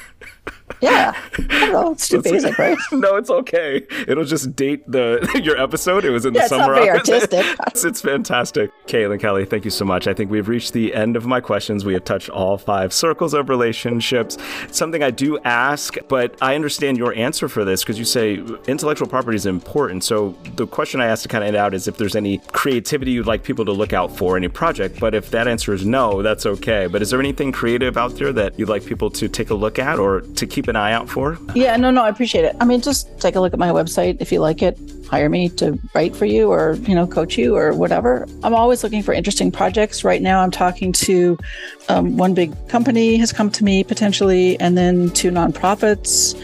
yeah, I know. It's too basic, right? No, it's okay. It'll just date the your episode. It was in yeah, the summer. It's not very artistic. it's, it's fantastic. Caitlin Kelly, thank you so much. I think we've reached the end of my questions. We have touched all five circles of relationships. something I do ask, but I understand your answer for this because you say intellectual property is important. So the question I asked to kind of end out is if there's any creativity you'd like people to look out for, in any project. But if that answer is no, that's okay. But is there anything creative out there that you'd like people to take a look at or to keep an eye out for? Yeah, no, no, I appreciate it. I mean, just take a look at my website if you like it. Hire me to write for you or, you know, coach you or whatever. I'm always looking for interesting projects. Right now, I'm talking to um, one big company has come to me potentially, and then two nonprofits.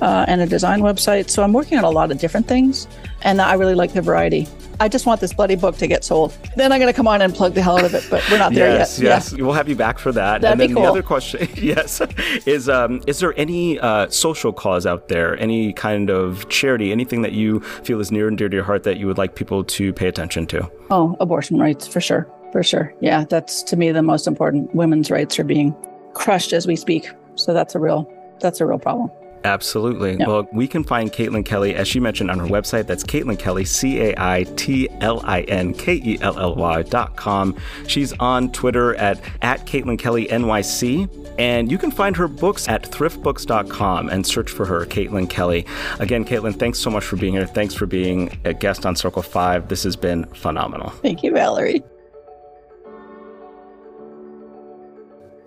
Uh, and a design website. So I'm working on a lot of different things, and I really like the variety. I just want this bloody book to get sold. Then I'm going to come on and plug the hell out of it, but we're not there yes, yet. Yes, yes. We'll have you back for that. That'd and then be cool. the other question, yes, is um, is there any uh, social cause out there, any kind of charity, anything that you feel is near and dear to your heart that you would like people to pay attention to? Oh, abortion rights, for sure. For sure. Yeah, that's to me the most important. Women's rights are being crushed as we speak. So that's a real that's a real problem. Absolutely. Well, we can find Caitlin Kelly, as she mentioned, on her website. That's Caitlin Kelly, C A I T L I N K E L L Y dot com. She's on Twitter at, at Caitlin Kelly NYC. And you can find her books at thriftbooks.com and search for her, Caitlin Kelly. Again, Caitlin, thanks so much for being here. Thanks for being a guest on Circle 5. This has been phenomenal. Thank you, Valerie.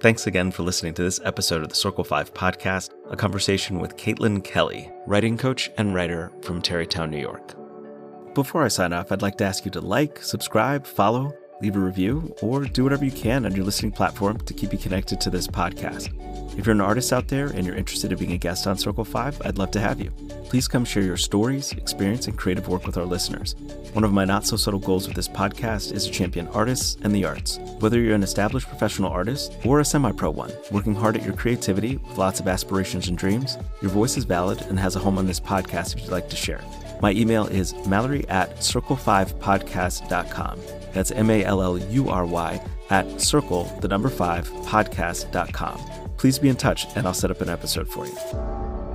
Thanks again for listening to this episode of the Circle 5 podcast, a conversation with Caitlin Kelly, writing coach and writer from Tarrytown, New York. Before I sign off, I'd like to ask you to like, subscribe, follow, leave a review, or do whatever you can on your listening platform to keep you connected to this podcast. If you're an artist out there and you're interested in being a guest on Circle 5, I'd love to have you. Please come share your stories, experience, and creative work with our listeners. One of my not so subtle goals with this podcast is to champion artists and the arts. Whether you're an established professional artist or a semi pro one, working hard at your creativity with lots of aspirations and dreams, your voice is valid and has a home on this podcast if you'd like to share. My email is mallory at circle5podcast.com. That's M A L L U R Y at circle, the number five, podcast.com. Please be in touch and I'll set up an episode for you.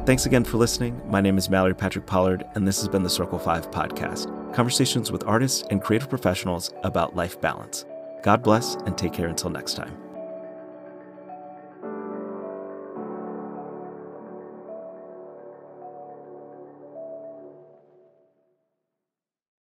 Thanks again for listening. My name is Mallory Patrick Pollard, and this has been the Circle 5 podcast conversations with artists and creative professionals about life balance. God bless and take care until next time.